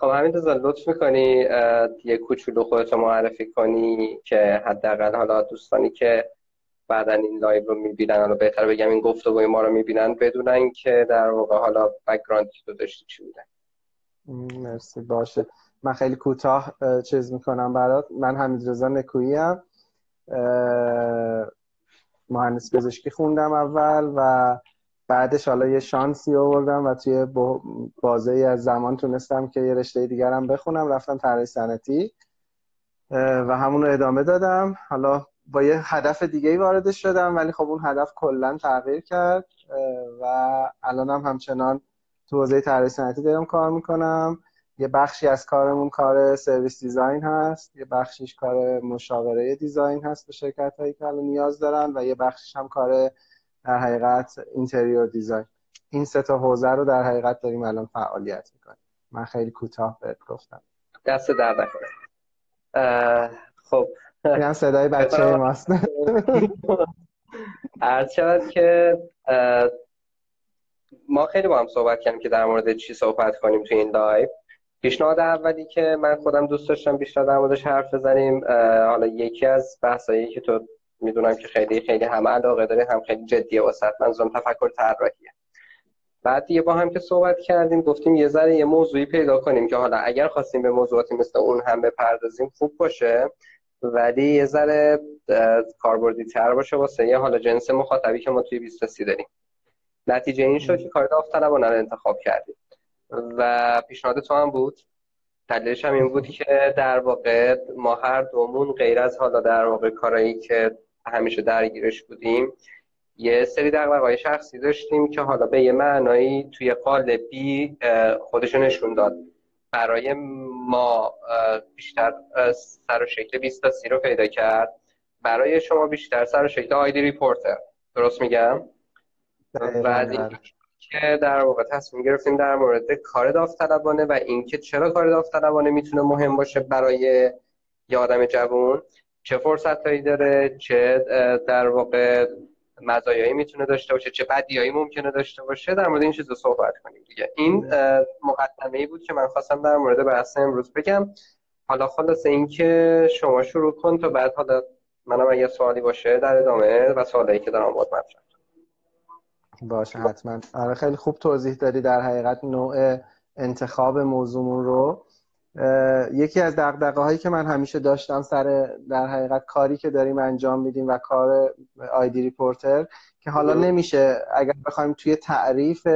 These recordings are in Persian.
خب همین تازه لطف می‌کنی یه کوچولو خودتو معرفی کنی که حداقل حالا دوستانی که بعدا این لایو رو می‌بینن حالا بهتر بگم این گفتگوی ما رو می‌بینن بدونن که در واقع حالا background تو داشتی چی بودن مرسی باشه. من خیلی کوتاه چیز می‌کنم برات. من حمید رضا نکویی ام. مهندس پزشکی خوندم اول و بعدش حالا یه شانسی آوردم و توی بازه از زمان تونستم که یه رشته دیگرم بخونم. رفتم طراحی صنعتی و همون رو ادامه دادم. حالا با یه هدف دیگه ای وارد شدم ولی خب اون هدف کلا تغییر کرد. و الانم همچنان تو حوزه طراحی صنعتی دارم کار می‌کنم. یه بخشی از کارمون کار سرویس دیزاین هست. یه بخشیش کار مشاوره دیزاین هست به شرکت هایی که الان نیاز دارن و یه بخشیش هم کار در حقیقت interior design. این سه تا حوزه رو در حقیقت داریم الان فعالیت می‌کنیم. من خیلی کوتاه بهت گفتم. دستت درد نکنه. خب. این صدای بچه ماست. عرض شود که ما خیلی با هم صحبت کردیم که در مورد چی صحبت کنیم توی این لایو. پیشنهاد اولی که من خودم دوست داشتم بیشتر در موردش حرف بزنیم حالا یکی از بحثایی که تو می‌دونم که خیلی خیلی هم علاقه داره هم خیلی جدیه واسط منظورم تفکر طراحیه. بعد دیگه با هم که صحبت کردیم گفتیم یه ذره یه موضوعی پیدا کنیم که حالا اگر خواستیم به موضوعاتی مثل اون هم بپردازیم خوب باشه. ولی یه ذره کاربردی تر باشه واسه یه حالا جنس مخاطبی که ما توی 20 داریم. نتیجه این شد که کار داوطلبانه رو انتخاب کردیم. و پیشنهاد تو هم بود. دلیلش هم این بود که در واقع ما هر دومون غیر از حالا در واقع کارایی که همیشه درگیرش بودیم. یه سری دقدقه‌های شخصی داشتیم که حالا به یه معنایی توی قالبی خودشو نشون داد. برای ما بیشتر سر و شکل 20 تا سی رو پیدا کرد. برای شما بیشتر سر و شکل آیدی ریپورتر. درست میگم؟ بعد بله. که در واقع تصمیم گرفتیم در مورد کار داوطلبانه و اینکه چرا کار داوطلبانه می‌تونه مهم باشه برای یه آدم جوان چه فرصت هایی داره چه در واقع مزایایی می‌تونه داشته باشه چه بدیایی ممکنه داشته باشه در مورد این چیزا صحبت کنیم دیگه. این مقدمه ای بود که من خواستم در مورد بحث امروز بگم. حالا خلاص اینکه شما شروع کن تا بعد حالا منم اگه سوالی باشه در ادامه و سوالایی که دارم بود مطرح باشه حتما. آره خیلی خوب توضیح دادی در حقیقت نوع انتخاب موضوعمون رو. یکی از دغدغه هایی که من همیشه داشتم سر در حقیقت کاری که داریم انجام میدیم و کار ID Reporter که حالا نمیشه. اگر بخوایم توی تعریف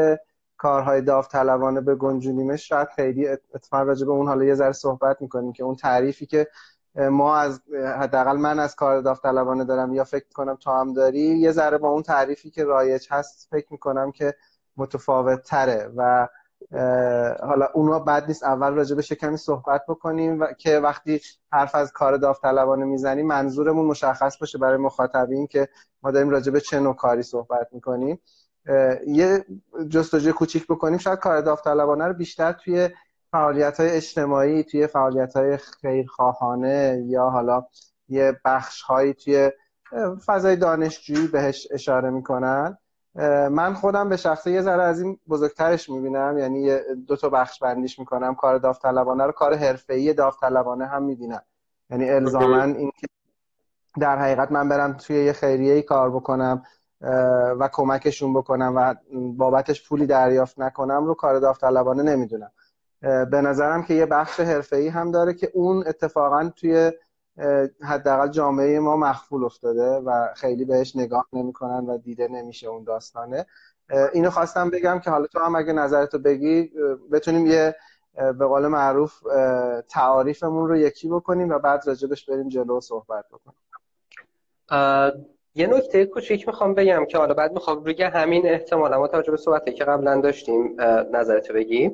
کارهای داوطلبانه بگنجونیمش شاید خیلی اتفاق راجع به اون حالا یه ذره صحبت می‌کنیم که اون تعریفی که ما از حداقل من از کار داوطلبانه دارم یا فکر کنم تو هم داری یه ذره با اون تعریفی که رایج هست فکر می‌کنم که متفاوت تره و حالا اونا بد نیست اول راجع به کمی صحبت بکنیم و که وقتی حرف از کار داوطلبانه می‌زنیم منظورمون مشخص باشه برای مخاطبین که ما داریم راجع به چه نوع کاری صحبت می‌کنیم. یه جستجوی کوچیک بکنیم. شاید کار داوطلبانه رو بیشتر توی فعالیت های اجتماعی توی فعالیت های خیرخواهانه یا حالا یه بخش هایی توی فضای دانشجویی بهش اشاره می‌کنن. من خودم به شخصه یه ذره از این بزرگترش می‌بینم. یعنی دو تا بخش بندیش می‌کنم. کار داوطلبانه رو کار حرفه‌ای داوطلبانه هم می‌بینم. یعنی الزاما این که در حقیقت من برم توی یه خیریه کار بکنم و کمکشون بکنم و بابتش پولی دریافت نکنم رو کار داوطلبانه نمی‌دونم. به نظرم که یه بخش حرفه‌ای هم داره که اون اتفاقا توی حداقل جامعه ما مخفول افتاده و خیلی بهش نگاه نمی‌کنن و دیده نمیشه اون داستانه. اینو خواستم بگم که حالا تو هم اگه نظرتو بگی بتونیم یه به قول معروف تعاریفمون رو یکی بکنیم و بعد راجبش بریم جلو صحبت بکنیم. یه نکته کوچیک می‌خوام بگم که حالا بعد می‌خوام روی همین احتمالا ما توجه به صحبتی که قبلا داشتیم نظرتو بگی.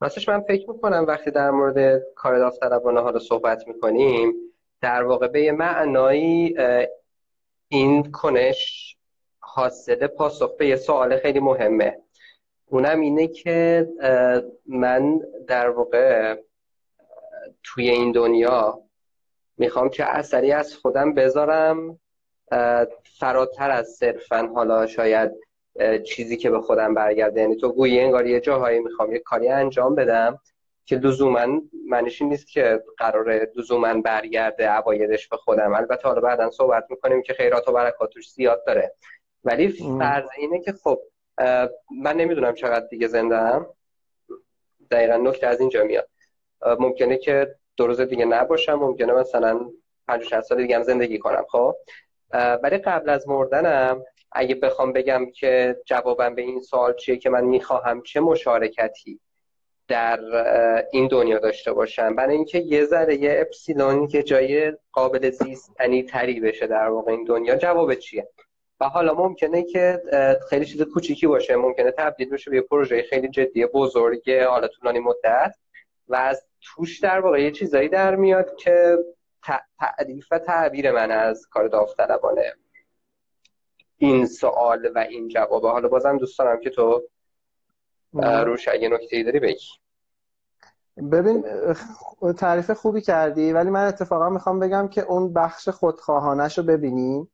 راستش من فکر می‌کنم وقتی در مورد کار داوطلبانه حالا صحبت می‌کنیم در واقع به یه معنایی این کنش حاصل پاسخ به یه سوال خیلی مهمه. اونم اینه که من در واقع توی این دنیا می‌خوام که اثری از خودم بذارم فراتر از صرفا حالا شاید چیزی که به خودم برگرده. یعنی تو گویی انگار یه جاهایی می‌خوام یه کاری انجام بدم. که لزوما معنیش نیست که قرار لزوما برگرده عوایدش به خودم. البته حالا بعدا صحبت می‌کنیم که خیرات و برکاتش زیاد داره. ولی فرض اینه که خب من نمی‌دونم چقدر دیگه زنده هم دقیقا نکته از اینجا میاد. ممکنه که دو روز دیگه نباشم ممکنه مثلا 50 سال دیگه هم زندگی کنم خب؟ ولی قبل از مردنم اگه بخوام بگم که جوابم به این سوال چیه که من می‌خواهم چه مشارکتی در این دنیا داشته باشم برای اینکه یه ذره یه اپسیلونی که جای قابل زیستنی تری بشه در واقع این دنیا جواب چیه؟ و حالا ممکنه که خیلی چیز کوچیکی باشه. ممکنه تبدیل بشه به یه پروژه خیلی جدی بزرگ حالا طولانی مدت. و از توش در واقع یه چیزایی در میاد که تعریف و تعبیر من از کار داوطلبانه. این سوال و این جوابه حالا بازم دوست دارم که تو روش اگه نکته داری بگی. ببین تعریف خوبی کردی ولی من اتفاقا می‌خوام بگم که اون بخش خودخواهانش رو ببینیم.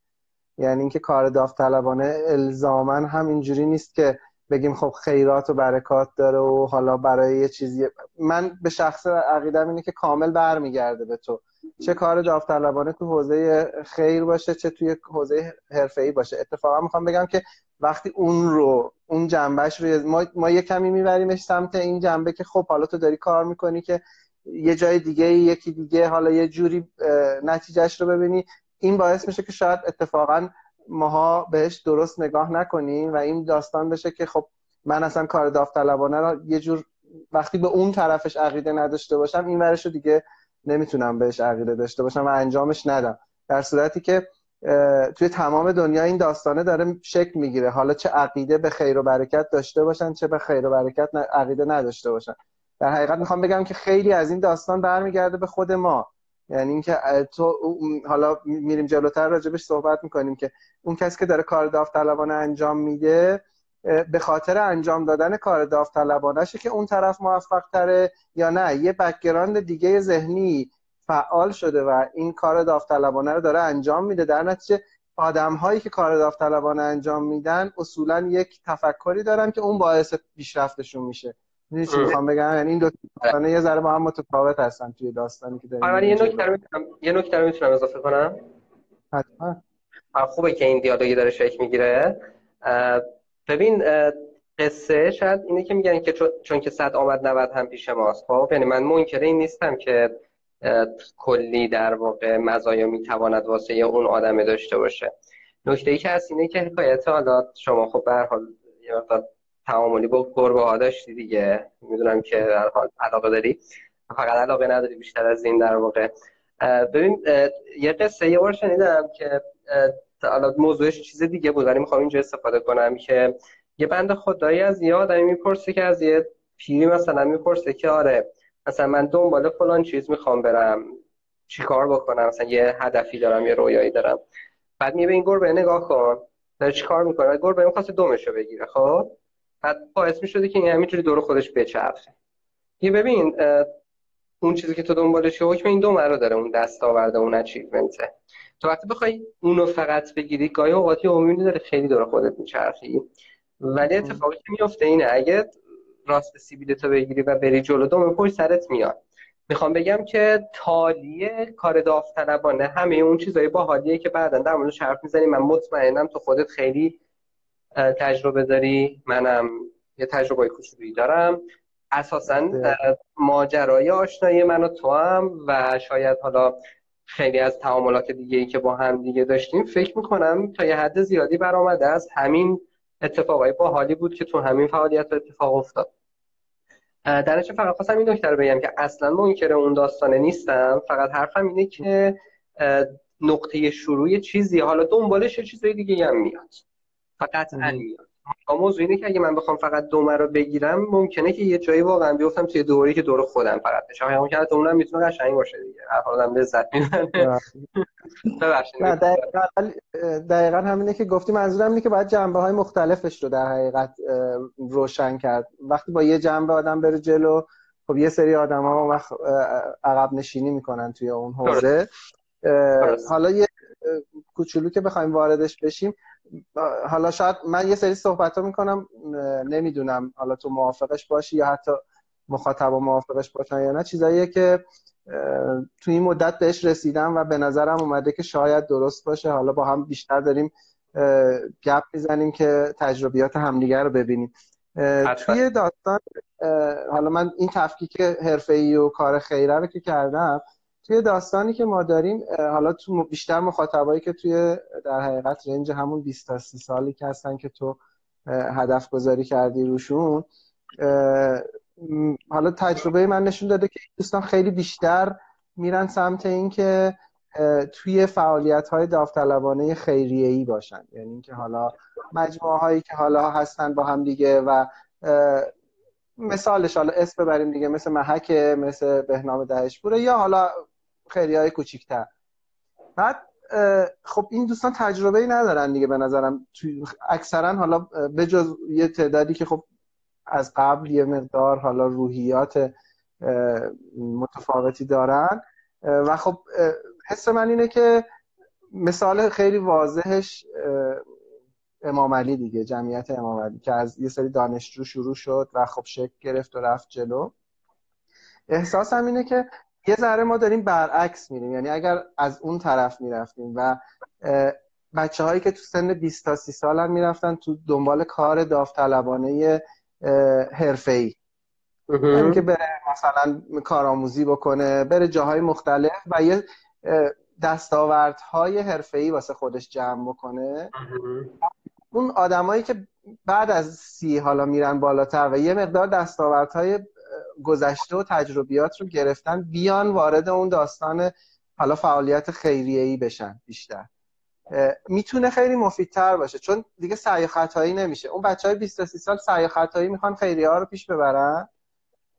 یعنی اینکه کار داوطلبانه الزاما هم اینجوری نیست که بگیم خب خیرات و برکات داره و حالا برای یه چیزی. من به شخص عقیدم اینه که کامل برمیگرده به تو. چه کار داوطلبانه تو حوزه خیر باشه چه توی حوزه حرفه‌ای باشه. اتفاقا می‌خوام بگم که وقتی اون رو اون جنبهش رو ما, ما یه کمی میبریمش سمت این جنبه که خب حالا تو داری کار می‌کنی که یه جای دیگه یکی دیگه حالا یه جوری نتیجهش رو ببینی. این باعث میشه که شاید اتفاقا ماها بهش درست نگاه نکنیم و این داستان بشه که خب من اصلا کار داوطلبانه رو یه جور وقتی به اون طرفش عقیده نداشته باشم این ورش رو دیگه نمی‌تونم بهش عقیده داشته باشم و انجامش ندم. در صورتی که توی تمام دنیا این داستانه داره شکل می‌گیره. حالا چه عقیده به خیر و برکت داشته باشن چه به خیر و برکت عقیده نداشته باشن. در حقیقت می‌خوام بگم که خیلی از این داستان برمیگرده به خود ما. یعنی اینکه تو حالا میریم جلوتر راجبش صحبت می‌کنیم که اون کسی که داره کار داوطلبانه انجام میده به خاطر انجام دادن کار داوطلبانهشه که اون طرف موفق تره یا نه. یه background دیگه ذهنی فعال شده و این کار داوطلبانه رو داره انجام میده. در نتیجه آدم هایی که کار داوطلبانه انجام میدن اصولا یک تفکری دارن که اون باعث پیشرفتشون میشه. می‌دونی چی می‌خوام بگم؟ یعنی این دو داستانه یه ذره با هم متفاوت هستن توی داستانی که داریم آره یه نکته رو یه نکته رو می‌تونم اضافه کنم. حتما. خوبه که این دیالوگی داره شکل می‌گیره. ببین قصه شاید اینه که میگن که چون که صد آمد 90 هم پیش ماست. خب یعنی من منکر این نیستم که کلی در واقع مزایا می‌تواند واسه اون آدم داشته باشه. نکته ای که هست اینه که حکایت حالا شما خب به حال یه تعاملی با گربه ها داشتی دیگه. می‌دونم که در حال علاقه داری. فقط علاقه نداری بیشتر از این در واقع. ببین یه قصه یه بار شنیدم که حالا موضوعش چیز دیگه بود ولی می‌خوام اینجا استفاده کنم که یه بند خدایی از یه آدمی می‌پرسه که از یه پیری مثلا می‌پرسه که آره مثلا من دنبال فلان چیز می‌خوام برم. چیکار بکنم؟ مثلا یه هدفی دارم یه رویایی دارم. بعد میبه این گربه نگاه کن. داره چیکار می‌کنه؟ گربه می‌خواسته دومشو بگیره خب؟ بعد باعث می‌شده که این همینجوری دور خودش بچرخه. یه ببین اون چیزی که تو دنبالش حکم این دو رو داره اون دست آورده اون اچیومنته تو وقتی بخوای اونو فقط بگیری گاهی اوقاتی امیدی داره خیلی دور خودت میچرخی. ولی اتفاقی که میفته اینه اگه راست سیبیلتو بگیری و بری جلو. دوم پشت سرت میاد. می‌خوام بگم که تالیه کار داوطلبانه همه اون چیزای باحالیه که بعدا در موردش حرف می‌زنیم. من مطمئنم تو خودت خیلی تجربه داری. منم یه تجربه کوچولی دارم. اساسا ماجرای آشنایی من و تو هم و شاید حالا خیلی از تعاملات دیگه ای که با هم دیگه داشتیم فکر می‌کنم تا یه حد زیادی برآمده از همین اتفاقای باحالی بود که تو همین فعالیت اتفاق افتاد. در فقط خواستم این نکته رو بگم که اصلا منکر اون داستانه نیستم. فقط حرفم اینه که نقطه شروع چیزی حالا دنبالش چیزای دیگه هم میاد. فقط میاد موضوع اینه که اگه من بخوام فقط دومه رو بگیرم ممکنه که یه جایی واقعا بیفتم توی دوری که دور خودم فقط بشم همون که اونم می‌تونه قشنگ باشه دیگه. هر حال هم لذت می‌بره دقیقا همینه که گفتی منظورم اینه که باید جنبه های مختلفش رو در حقیقت روشن کرد. وقتی با یه جنبه آدم بره جلو خب یه سری آدم ها وقت عقب نشینی می‌کنن توی اون حوزه. حالا یه کوچولو که بخوایم واردش بشیم. حالا شاید من یه سری صحبت ها می‌کنم نمی‌دونم حالا تو موافقش باشی یا حتی مخاطب و موافقش باشن یا نه. چیزاییه که تو این مدت بهش رسیدم و به نظرم اومده که شاید درست باشه. حالا با هم بیشتر داریم گپ می‌زنیم که تجربیات همدیگر رو ببینیم. توی داستان حالا من این تفکیک حرفه‌ای و کار خیره رو که کردم توی داستانی که ما داریم حالا تو بیشتر مخاطبایی که توی در حقیقت رنج همون 20 تا 30 سالی که هستن که تو هدف گذاری کردی روشون حالا تجربه من نشون داده که دوستان خیلی بیشتر میرن سمت این که توی فعالیت های داوطلبانه خیریه ای باشن. یعنی اینکه حالا مجموعه هایی که حالا هستن با هم دیگه و مثالش حالا اسم ببریم دیگه مثل محک مثل بهنام دهشپوره یا حالا خیریه های کوچیکتر. بعد خب این دوستان تجربه ای ندارن دیگه به نظرم. اکثرا حالا به جز یه تعدادی که خب از قبل یه مقدار حالا روحیات متفاوتی دارن. و خب حس من اینه که مثال خیلی واضحش امام علی دیگه جمعیت امام علی که از یه سری دانشجو شروع شد و خب شکل گرفت و رفت جلو. احساسم اینه که یه ذره ما داریم برعکس میریم. یعنی اگر از اون طرف می‌رفتیم و بچه هایی که تو سن 20 تا 30 سال هم می‌رفتن تو دنبال کار داوطلبانه حرفه‌ای. یعنی که بره مثلا کارآموزی بکنه بره جاهای مختلف و یه دستاوردهای حرفه‌ای واسه خودش جمع بکنه. اون آدمایی که بعد از سی حالا میرن بالاتر و یه مقدار دستاوردهای گذشته و تجربیات رو گرفتن بیان وارد اون داستان حالا فعالیت خیریه‌ای بشن بیشتر. می‌تونه خیلی مفیدتر باشه. چون دیگه سعی خطایی نمیشه. اون بچه های 20 سال سعی خطایی می‌خوان خیریه ها رو پیش ببرن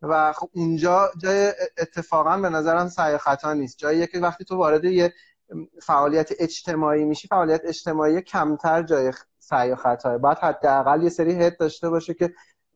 و خب اونجا جای اتفاقا به نظرم سعی خطا نیست. جایی که وقتی تو وارد یه فعالیت اجتماعی میشی فعالیت اجتماعی کمتر جای سعی خطاه. باید حداقل یه سری هد داشته باشه که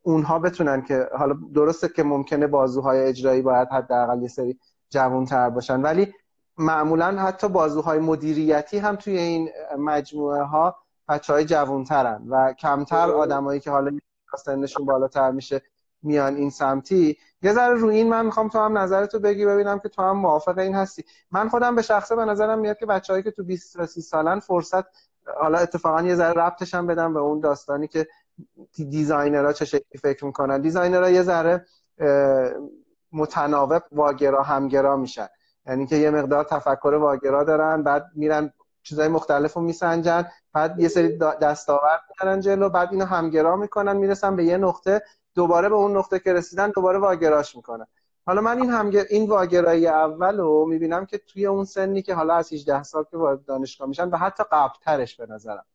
اونها بتونن که حالا درسته که ممکنه بازوهای اجرایی باید حداقل یه سری جوان تر باشن ولی معمولا حتی بازوهای مدیریتی هم توی این مجموعه ها بچه های جوان ترن و کمتر آدمایی که حالا سنشون بالاتر میشه میان این سمتی. یه ذره روی این من می‌خوام تو هم نظرتو بگی ببینم که تو هم موافق این هستی. من خودم به شخصه به نظرم میاد که بچههایی که تو 20 30 سالن فرصت حالا اتفاقا یه ذره ربطش هم بدم به اون داستانی که designer ها چه شکلی فکر می‌کنن؟ designer ها یه ذره متناوب واگرا همگرا میشن. یعنی که یه مقدار تفکر واگرا دارن بعد میرن چیزای مختلف رو میسنجن بعد یه سری دستاورد میارن جلو بعد اینو همگرا می‌کنن می‌رسن به یه نقطه دوباره به اون نقطه که رسیدن دوباره واگراش می‌کنن. حالا من این همگر این واگرایی اول رو می‌بینم که توی اون سنی که حالا از 18 سال که وارد دانشگاه میشن و حتی قبلترش به نظرم.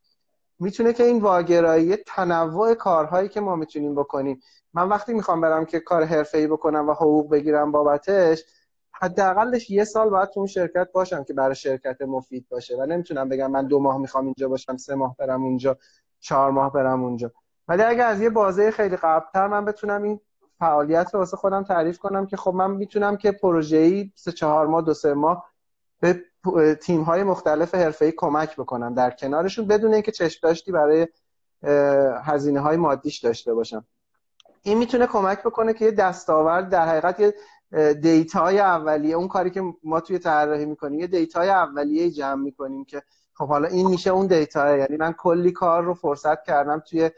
می‌تونه که این واگرایی تنوع کارهایی که ما می‌تونیم بکنیم. من وقتی می‌خوام برم که کار حرفه‌ای بکنم و حقوق بگیرم بابتش حداقلش یه سال باید تو اون شرکت باشم که برای شرکت مفید باشه و نمی‌تونم بگم من دو ماه می‌خوام اینجا باشم سه ماه برم اونجا چهار ماه برم اونجا. ولی اگر از یه بازه خیلی قبلتر من بتونم این فعالیت رو واسه خودم تعریف کنم که خب من می‌تونم که پروژه‌ای سه چهار ماه دو سه ماه به تیم های مختلف حرفه‌ای کمک بکنم در کنارشون بدون اینکه چشم داشتی برای هزینه های مادیش داشته باشم این می‌تونه کمک بکنه که یه دستاورد در حقیقت یه data ی اولیه اون کاری که ما توی طراحی می‌کنیم یه data ی اولیه جمع می‌کنیم که خب حالا این میشه اون data یعنی من کلی کار رو فرصت کردم توی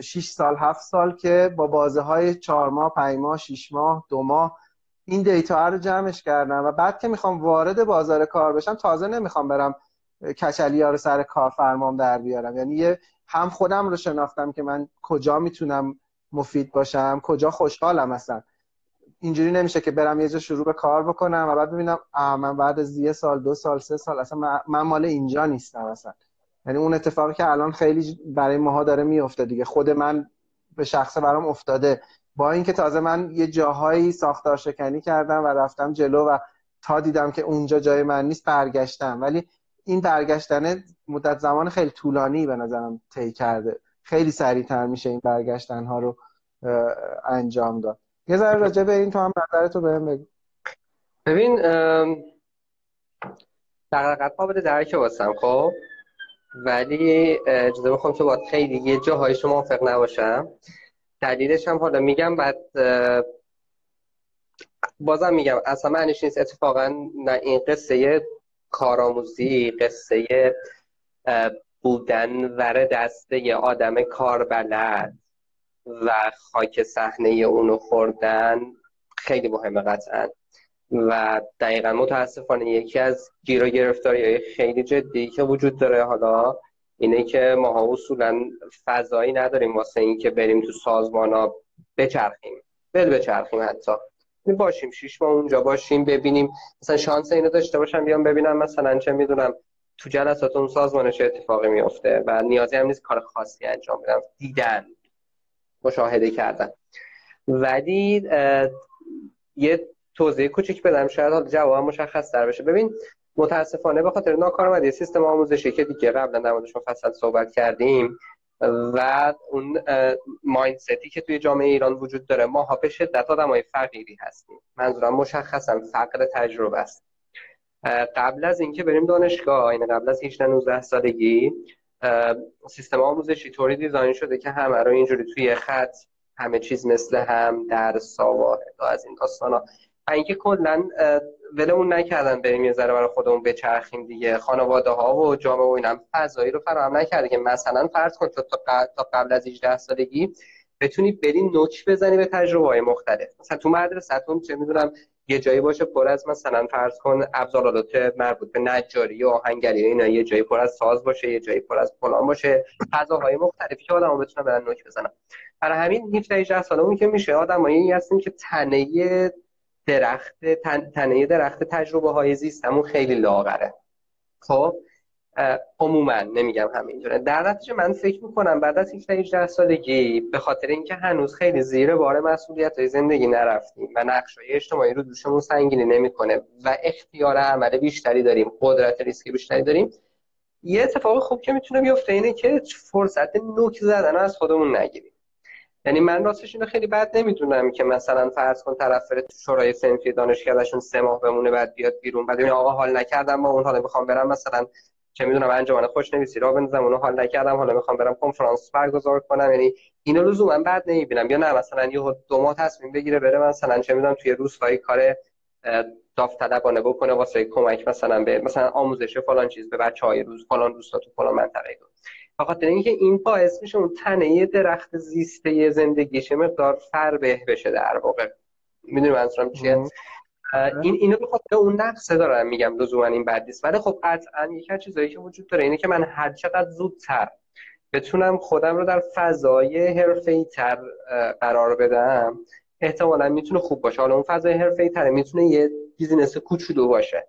6 سال 7 سال که با بازه های 4 ماه 5 ماه 6 ماه دو ماه این data رو جمعش کردم و بعد که می‌خوام وارد بازار کار بشم تازه نمی‌خوام برم کچلی ها رو سر کار فرمام در بیارم. یعنی هم خودم رو شناختم که من کجا می‌تونم مفید باشم کجا خوشحالم اصلا. اینجوری نمیشه که برم یه جا شروع به کار بکنم و بعد ببینم من بعد از یه سال دو سال سه سال اصلا من مال اینجا نیستم اصلا. یعنی اون اتفاقی که الان خیلی برای ماها داره میفته دیگه. خود من به شخصه برام افتاده. با اینکه تازه من یه جاهایی ساختار شکنی کردم و رفتم جلو و تا دیدم که اونجا جای من نیست برگشتم. ولی این برگشتن مدت زمان خیلی طولانی به نظرم طی کرده. خیلی سریعتر میشه این برگشتن ها رو انجام داد. یه ذره راجع به این تو هم نظرتو بهم بگو. ببین دقیقت قابل درک واسم خب؟ ولی اجازه بخوام که باید خیلی یه جاهای شما موافق نباشم. دلیلش هم حالا میگم بعد بازم میگم اصلا معنیش نیست. اتفاقا نه این قصه کارآموزی قصه بودن ور دسته یه آدم کاربلد و خاک صحنه اونو خوردن خیلی مهمه قطعا. و دقیقا متاسفانه یکی از گیر و گرفتاری های خیلی جدی که وجود داره حالا اینه که ماها اصولا فضایی نداریم واسه اینکه بریم تو سازمان ها بچرخیم. بل بچرخیم حتی. باشیم شیش ماه اونجا باشیم ببینیم. مثلا شانس اینو داشته باشم بیام ببینم مثلا چه می‌دونم تو جلسات اون سازمان چه اتفاقی میفته و نیازی هم نیست کار خاصی انجام بدم. دیدن. مشاهده کردن. ولی یه توضیح کوچیک بدم. شاید حالا جواب مشخص تر بشه. ببین متاسفانه به خاطر ناکارآمدی سیستم آموزشی که دیگه قبلا در موردش مفصل صحبت کردیم و اون مایندستی که توی جامعه ایران وجود داره ما ها به شدت آدمای فقیری هستیم. منظورم مشخصا فقر تجربه است. قبل از اینکه بریم دانشگاه این قبل از 18 19 سالگی سیستم آموزشی طوری دیزاین شده که همه رو اینجوری توی خط همه چیز مثل هم در واحد از این داستانا و اینکه کلا ولمون نکردن بریم یه ذره برای خودمون بچرخیم دیگه. خانواده ها و جامعه و اینم فضایی رو فراهم نکرده که مثلا فرض کن تا قبل از 18 سالگی بتونی بری نوک بزنی به تجربه های مختلف. مثلا تو مدرسهتون چه می‌دونم یه جایی باشه پر از مثلا فرض کن ابزارالات مربوط به نجاری و آهنگری اینا یه جایی پر از ساز باشه یه جایی پر از فلان باشه فضاهای مختلفی که آدم‌ها بتونن برن نوک بزنن. برای همین 17 18 سالمون که میشه آدمایی هستیم که تنه درخت تنه درخت تجربه های زیستمون خیلی لاغره. خب؟ عموما نمیگم همینجوره. در نتیجه من فکر می‌کنم بعد از 17 18 سالگی به خاطر اینکه هنوز خیلی زیر بار مسئولیت های زندگی نرفتیم و نقش های اجتماعی رو دوشمون سنگینی نمی‌کنه و اختیار عمل بیشتری داریم قدرت ریسک بیشتری داریم یه اتفاق خوب که می‌تونه بیفته اینه که فرصت نوک زدن از خودمون نگیریم. یعنی من راستش اینو خیلی بد نمی‌دونم که مثلا فرض کن طرف بره تو شورای صنفی دانشگاهشون سه ماه بمونه بعد بیاد بیرون. بعد آقا حال نکردم با اون حالا می‌خوام برم مثلا چه می‌دونم انجمن خوش نویسی را بندازم اونو حال نکردم حالا می‌خوام برم کنفرانس برگزار کنم. یعنی اینو لزوما بعد نمی‌بینم. یا نه مثلا یه دو ماه تصمیم بگیره بره مثلا چه می‌دونم توی روستایی کار داوطلبانه بکنه واسه کمک مثلا به مثلا آموزش فلان چیز به بچه های روز فلان روستا تو فلان منطقه فقط اینکه این باعث میشه اون تنه درخت زیسته زندگیش مقدار فربه بشه در واقع. می‌دونی منظورم چیه؟ این اینو به خاطر اون نقصه دارم میگم لزوما این بد نیست. ولی خب قطعا یکی از چیزایی که وجود داره اینه که من هر چقدر زودتر بتونم خودم رو در فضای حرفه‌ای تر قرار بدم احتمالا می‌تونه خوب باشه. حالا اون فضای حرفه‌ای تر می‌تونه یه بیزینس کوچولو باشه.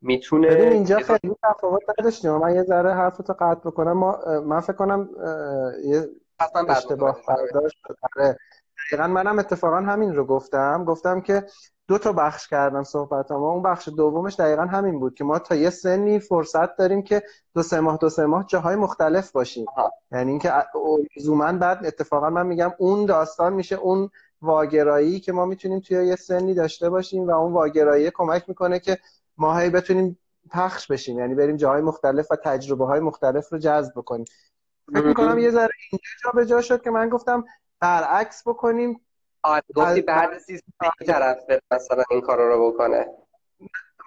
می‌تونه ببین اینجا خیلی تفاوت نداشتیم من یه ذره حرفتو قطع بکنم. ما من فکر کنم یه اشتباه برداشت آره. دقیقا منم اتفاقا همین رو گفتم. گفتم که دو تا بخش کردم صحبت ما اون بخش دومش دقیقا همین بود که ما تا یه سنی فرصت داریم که دو سه ماه دو سه ماه جاهای مختلف باشیم. یعنی اینکه لزوما بعد اتفاقا من میگم اون داستان میشه اون واگرایی که ما می‌تونیم توی یه سنی داشته باشیم و اون واگرایی کمک می‌کنه که ما هی بتونیم پخش بشیم. یعنی بریم جاهای مختلف و تجربه های مختلف رو جذب بکنیم. فکر می‌کنم یه ذره اینجا جا به جا شد که من گفتم برعکس بکنیم. آره گفتی بعد طرف مثلا این کار رو بکنه.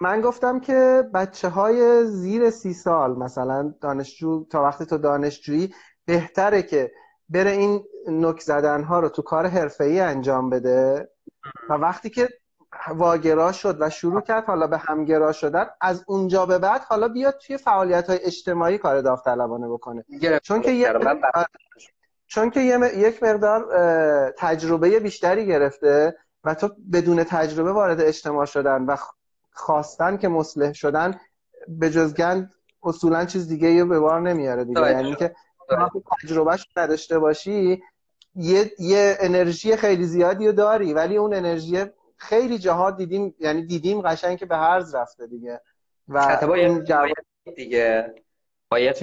من گفتم که بچه های زیر سی سال مثلا دانشجو تا وقتی تو دانشجویی بهتره که بره این نک زدن ها رو تو کار حرفه‌ای انجام بده. و وقتی که واگرا شد و شروع کرد حالا به همگرا شدن. از اونجا به بعد حالا بیاد توی فعالیت های اجتماعی کار داوطلبانه بکنه. چون که یه چون که یک مقدار تجربه بیشتری گرفته و تو بدون تجربه وارد اجتماع شدن و خواستن که مصلح شدن به جز گند اصولا چیز دیگه یه به بار نمیاره دیگه. یعنی که تجربهش نداشته باشی یه, یه انرژی خیلی زیادی رو داری ولی اون انرژی خیلی جاها دیدیم یعنی دیدیم قشنگ که به هرز رفته دیگه. و با این دیگه. باید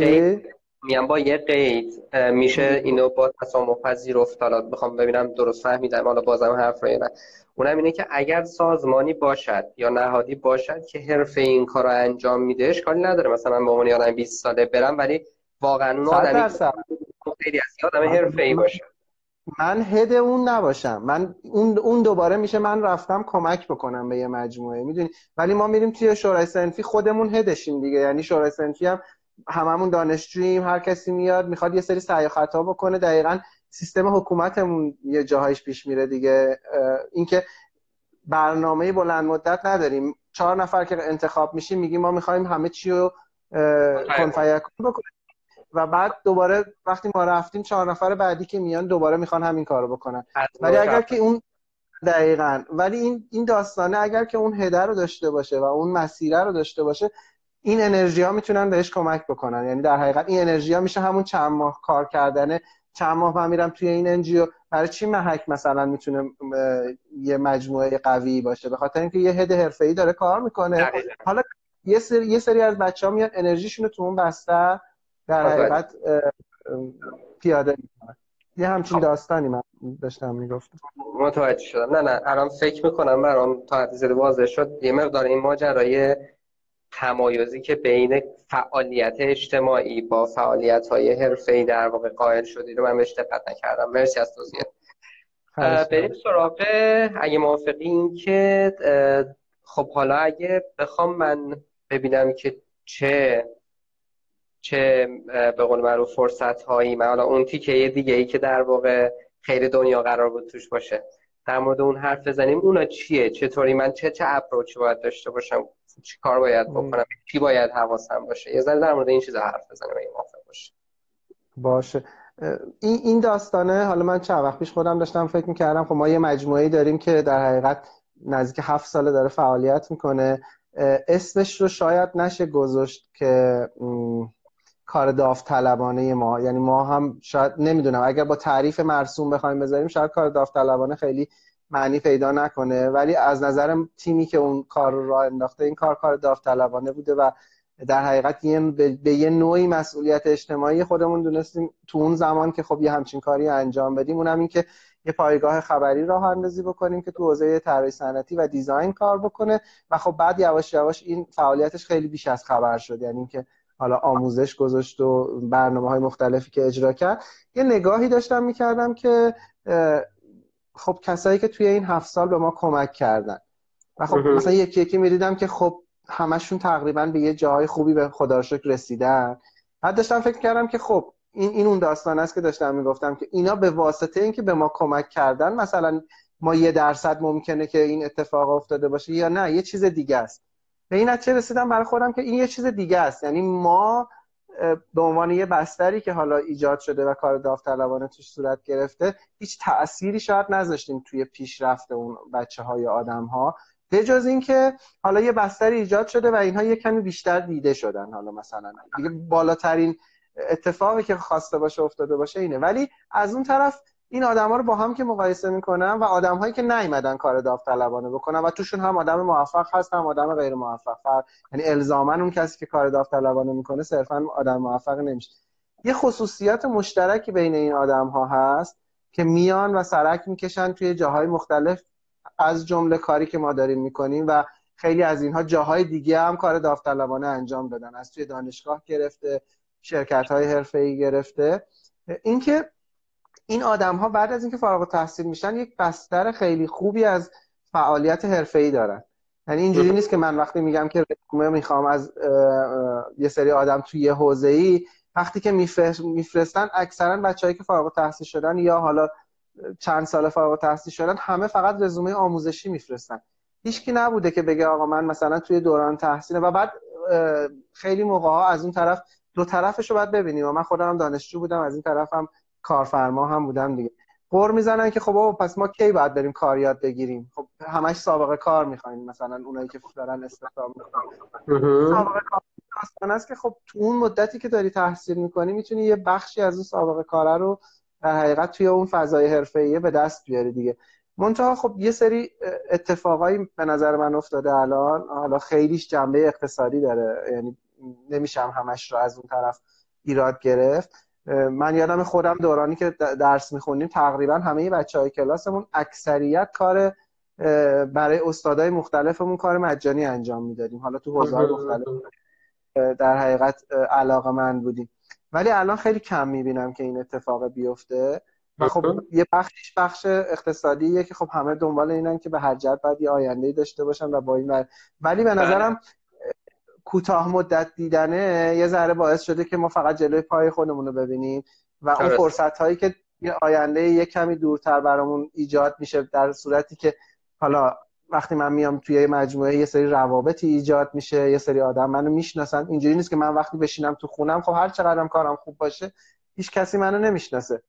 میان با یه قید. میشه اینو با تسامح پذیرفت. حالا بخوام ببینم درست فهمیدم. حالا بازم حرف رو نه. اونم اینه که اگر سازمانی باشد یا نهادی باشد که حرفه این کار رو انجام میده اشکالی نداره. مثلا به عنوان یادم 20 ساله برم ولی واقعا اون آدمی خیلی از آدم حرفه ای باشه. من هد اون نباشم. من اون اون دوباره میشه من رفتم کمک بکنم به یه مجموعه می‌دونی؟ ولی ما میریم توی شورای سنفی خودمون هدشیم دیگه. یعنی شورای سنفی هم هممون دانشجوییم هر کسی میاد می‌خواد یه سری سعی و خطا بکنه. دقیقا سیستم حکومتمون یه جاهایش پیش میره دیگه. اینکه برنامه بلند مدت نداریم. چهار نفر که انتخاب میشیم میگیم ما می‌خوایم همه چی رو کنفیکون بکنیم. و بعد دوباره وقتی ما رفتیم چهار نفر بعدی که میان دوباره می‌خوان همین کارو بکنن. ولی اگر که اون دقیقا. ولی این این داستانه اگر که اون هدر رو داشته باشه و اون مسیره رو داشته باشه این انرژی ها می‌تونن بهش کمک بکنن. یعنی در حقیقت این انرژی ها میشه همون چند ماه کار کردنه. چند ماه من میرم توی این انجیو برای چی محک مثلا می‌تونه یه مجموعه قوی باشه؟ به خاطر اینکه یه هد حرفه‌ای داره کار می‌کنه. حالا یه سری یه سری از بچه ها میان انرژیشون رو تو اون بسته در حقیقت پیاده می‌کنن یه همچین خب. داستانی من داشتم می‌گفتم. متوجه شدم. نه نه. الان فکر می‌کنم برام تا حد زیاده واضح شد. یه مقدار این ماجرای تمایزی که بین فعالیت اجتماعی با فعالیت های حرفه‌ای در واقع قائل شدی رو من بهش دقت نکردم. مرسی از توضیح بریم سراغ اگه موافقی این که خب حالا اگه بخوام من ببینم که چه چه به قول معروف فرصت هایی من حالا اون تیکه دیگه ای که در واقع خیر دنیا قرار بود توش باشه. در مورد اون حرف بزنیم. اونا چیه؟ چطوری؟ من چه چه اپروچی باید داشته باشم؟ چی کار باید بکنم؟ چی باید حواسم باشه؟ یه ذره در مورد این چیزا حرف بزنیم اگه موافق باشه. باشه این این داستانه حالا من چند وقت پیش خودم داشتم فکر می‌کردم خب ما یه مجموعه داریم که در حقیقت نزدیک هفت ساله داره فعالیت می‌کنه. اسمش رو شاید نشه گذاشت که کار داوطلبانه ما. یعنی ما هم شاید نمی‌دونم اگر با تعریف مرسوم بخوایم بذاریم شاید کار داوطلبانه خیلی معنی پیدا نکنه. ولی از نظر تیمی که اون کار رو راه انداخته این کار کار داوطلبانه بوده و در حقیقت یه به یه نوعی مسئولیت اجتماعی خودمون دونستیم. تو اون زمان که خب یه همچین کاری انجام بدیم اونم این که یه پایگاه خبری راه اندازی بکنیم که تو حوزه طراحی صنعتی و دیزاین کار بکنه. و خب بعد یواش یواش این فعالیتش خیلی بیش از خبر شد. یعنی اینکه حالا آموزش گذاشت و برنامه های مختلفی که اجرا کرد. یه نگاهی داشتم می‌کردم که خب کسایی که توی این هفت سال به ما کمک کردن. و خب مثلا یکی یکی می‌دیدم که خب همشون تقریبا به یه جای خوبی به خدا شکر رسیدن. بعد داشتم فکر کردم که خب این این اون داستان است که داشتم می‌گفتم که اینا به واسطه اینکه به ما کمک کردن مثلا ما یه درصد ممکنه که این اتفاق افتاده باشه یا نه یه چیز دیگه است. به این نتیجه رسیدم برای خودم که این یه چیز دیگه است. یعنی ما به عنوان یه بستری که حالا ایجاد شده و کار داوطلبانه توش صورت گرفته هیچ تأثیری شاید نذاشتیم توی پیشرفت اون بچه های آدم ها به جز اینکه حالا یه بستری ایجاد شده و اینها یه کمی بیشتر دیده شدن. حالا مثلا دیگه بالاترین اتفاقی که خواسته باشه افتاده باشه اینه. ولی از اون طرف این آدما رو با هم که مقایسه می‌کنم و آدم هایی که نیومدن کار داوطلبانه بکنن و توشون هم آدم موفق هست هم آدم غیر موفق. یعنی الزاما اون کسی که کار داوطلبانه می‌کنه صرفا آدم موفق نمیشه. یه خصوصیت مشترکی بین این آدم ها هست که میان و سرک می‌کشن توی جاهای مختلف از جمله کاری که ما داریم می‌کنیم و خیلی از اینها جاهای دیگه هم کار داوطلبانه انجام دادن از توی دانشگاه گرفته شرکت های حرفه‌ای گرفته. اینکه این آدم ها بعد از اینکه فارغ التحصیل میشن یک بستر خیلی خوبی از فعالیت حرفه‌ای دارن. یعنی اینجوری نیست که من وقتی میگم که رزومه می‌خوام از یه سری آدم توی یه ای وقتی که میفرستن اکثرا بچههایی که فارغ التحصیل شدن یا حالا چند سال فارغ التحصیل شدن همه فقط رزومه آموزشی میفرستن. هیچکی نبوده که بگه آقا من مثلا توی دوران تحصیل و بعد خیلی موقع ها از اون طرف دو طرفش رو باید ببینیم. و من خودم دانشجو بودم از این طرفم کارفرما هم بودم دیگه. قور می‌زنن که خب پس ما کی باید بریم کار یاد بگیریم؟ خب همش سابقه کار می‌خواین مثلا اونایی که دارن استخدام می‌کنن. سابقه کار است که خب تو اون مدتی که داری تحصیل می‌کنی می‌تونی یه بخشی از اون سابقه کاره رو در حقیقت توی اون فضای حرفه‌ای به دست بیاری دیگه. منتها خب یه سری اتفاقایی به نظر من افتاده الان. حالا خیلیش جنبه اقتصادی داره یعنی نمیشم همش رو از اون طرف ایراد گرفت. من یادم خودم دورانی که درس می‌خونیم تقریبا همه بچه های کلاسمون اکثریت کار برای استادای مختلفمون کار مجانی انجام می‌دادیم. حالا تو حوزه مختلف در حقیقت علاقه من بودیم. ولی الان خیلی کم می‌بینم که این اتفاق بیفته. و خب یه بخشش بخش اقتصادیه که خب همه دنبال اینن که به هر جهت باید یه آینده داشته باشن و با این ولی به نظرم کوتاه مدت دیدنه یه ذره باعث شده که ما فقط جلوی پای خودمون رو ببینیم و اون فرصت هایی که یه آینده یه کمی دورتر برامون ایجاد میشه در صورتی که حالا وقتی من میام توی مجموعه یه سری روابطی ایجاد میشه یه سری آدم منو می‌شناسن اینجوری نیست که من وقتی بشینم تو خونم خب هر چقدرم کارم خوب باشه هیچ کسی منو نمی‌شناسه.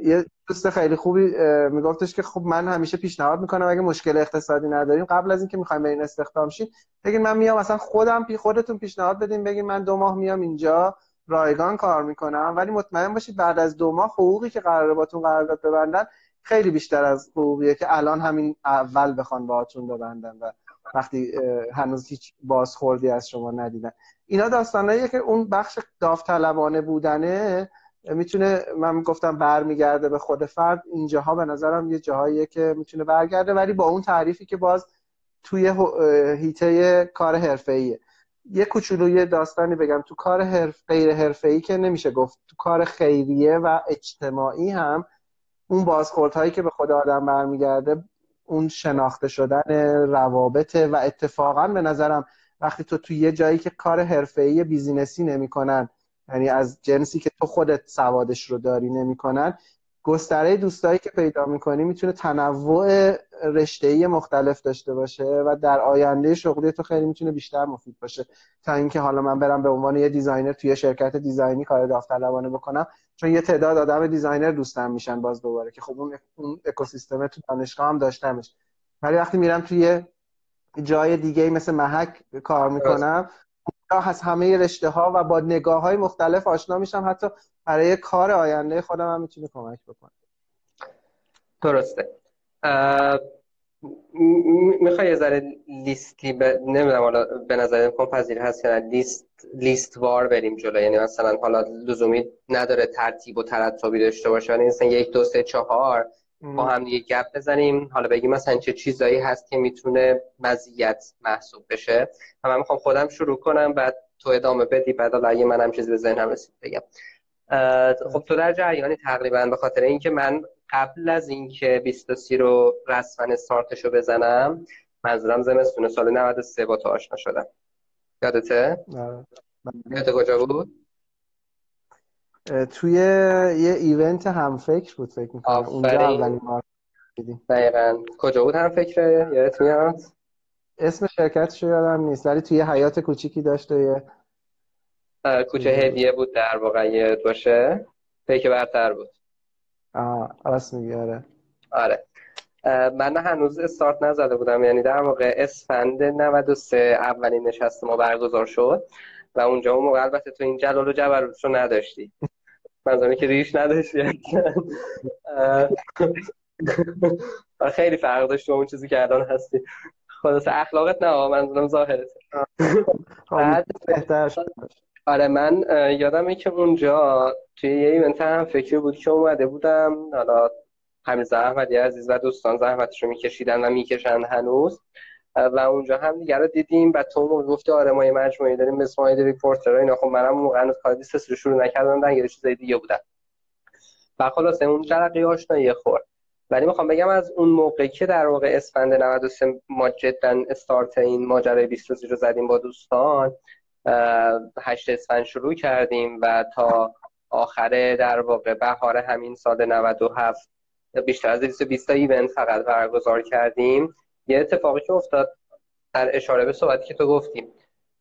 یه دوست خیلی خوبی میگفتش که خب من همیشه پیشنهاد می‌کنم اگه مشکل اقتصادی نداریم قبل از اینکه می‌خوایم برین استخدام شین بگین من میام مثلا خودم پی خودتون پیشنهاد بدین بگین من دو ماه میام اینجا رایگان کار می‌کنم ولی مطمئن باشید بعد از دو ماه حقوقی که قراره باتون قرارداد ببندن خیلی بیشتر از حقوقیه که الان همین اول بخوان باهاتون ببندن و وقتی هنوز هیچ بازخوردی از شما ندیدن. اینا داستاناییه که اون بخش داوطلبانه بودنه می‌تونه من گفتم برمیگرده به خود فرد اینجاها به نظرم یه جاهاییه که می‌تونه برگرده ولی با اون تعریفی که باز توی هیته کار حرفه‌ایه. یه کوچولو یه داستانی بگم. تو کار حرف غیر حرفه‌ای که نمیشه گفت تو کار خیریه و اجتماعی هم اون بازخوردهایی که به خود آدم برمیگرده اون شناخته شدن روابط و اتفاقا به نظرم وقتی تو توی یه جایی که کار حرفه‌ای بیزینسی نمی‌کنن یعنی از جنسی که تو خودت سوادش رو داری نمی‌کنن گستره دوستایی که پیدا می‌کنی می‌تونه تنوع رشته مختلف داشته باشه و در آینده شغلی تو خیلی می‌تونه بیشتر مفید باشه. تا اینکه حالا من برم به عنوان یه designer توی شرکت design ی کار داوطلبانه بکنم چون یه تعداد آدم designer دوستم میشن باز دوباره که خب اون اون اکوسیستم تو دانشگاه هم داشتمش. ولی وقتی میرم توی جای دیگه مثل محک کار می‌کنم از همه رشته ها و با نگاه های مختلف آشنا میشم. حتی برای کار آینده خودم هم می‌تونه کمک بکنه. درسته. می‌خوای یه ذره لیستی ب... نمی‌دونم حالا به نظر امکان پذیر هست یا لیست لیست وار بریم جلو. یعنی مثلا حالا لزومی نداره ترتیب و ترتبی داشته باشه. یعنی مثلا یک دو سه چهار. با هم دیگه گپ بزنیم حالا بگیم مثلا چه چیزایی هست که می‌تونه مزیت محسوب بشه و من می‌خوام خودم شروع کنم بعد تو ادامه بدی بعد حالا اگه منم چیزی به ذهنم رسید بگم خب تو در جریانی تقریبا به خاطر اینکه من قبل از اینکه 23 رو رسما استارتشو بزنم منظورم زمستون سال 93 با تو آشنا شدم یادته؟ آره. یادت کجا بود؟ توی یه ایونت هم فکر بود فکر می‌کنم. اونجا اولین بار دقیقا. کجا بود هم فکره یادت میاد؟ اسم شرکتش یادم نیست ولی توی حیات کوچیکی داشته یه کوچه هدیه بود در واقع یه باشه. پیک برتر بود. آه راست میگی آره. آره. من هنوز استارت نزده بودم یعنی در واقع اسفند 93 اولین نشست ما برگزار شد و اونجا اون موقع البته تو این جلال و جبروت رو نداشتی. منظورم که ریش نداشتی خیلی فرق داشت اون چیزی که الان هستی. خلاص اخلاقت نه منظورم ظاهرت بعد آره من یادمه که اونجا توی یه event هم فکری بود که اومده بودم. حالا همین زحمتی عزیز و دوستان زحمتش رو میکشیدن و می‌کشن هنوز. و اونجا هم دیگه رو دیدیم و تو گفتی آره ما یه مجموعه داریم مثل ماید ریپورتر اینا. خب منم موقع هنوز کار رو شروع نکردم در یه چیزای دیگه بودن. و خلاصه اون جرقی آشنایی خورد. ولی می‌خوام بگم از اون موقعی که در واقع اسفند 93 ما جدا استارت این ماجرای 23 رو زدیم با دوستان هشت اسفند شروع کردیم و تا آخر در واقع بهار همین سال 97 بیشتر از 220 ایونت فقط برگزار کردیم. یه اتفاقی که افتاد در اشاره به صحبتی که تو گفتیم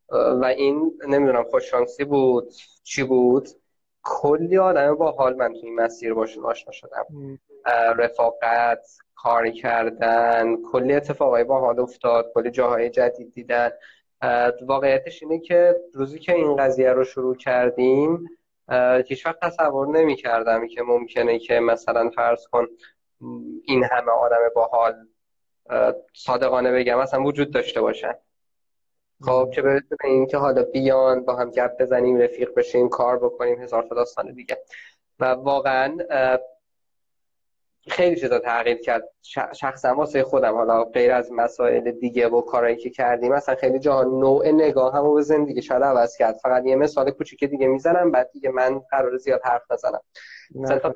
و این نمی‌دونم خوششانسی بود چی بود کلی آدم با حال من تو این مسیر باشون آشنا شدم. رفاقت کار کردن کلی اتفاقای با حال افتاد کلی جاهای جدید دیدن. واقعیتش اینه که روزی که این قضیه رو شروع کردیم هیچ وقت تصور نمی کردم که ممکنه که مثلا فرض کن این همه آدم با حال صادقانه بگم اصلا وجود داشته باشن خب چه برسه به این که حالا بیان با هم گپ بزنیم رفیق بشیم کار بکنیم هزار تا داستان دیگه. و واقعا خیلی چیزا تغییر کرد. شخصا واسه خودم حالا غیر از مسائل دیگه و کارهایی که کردیم مثلا خیلی جا نوع نگاه هم به زندگی شاید عوض کرد. فقط یه مثال کوچیک دیگه می‌زنم بعد دیگه من قرار زیاد حرف نزنم. مثلا تا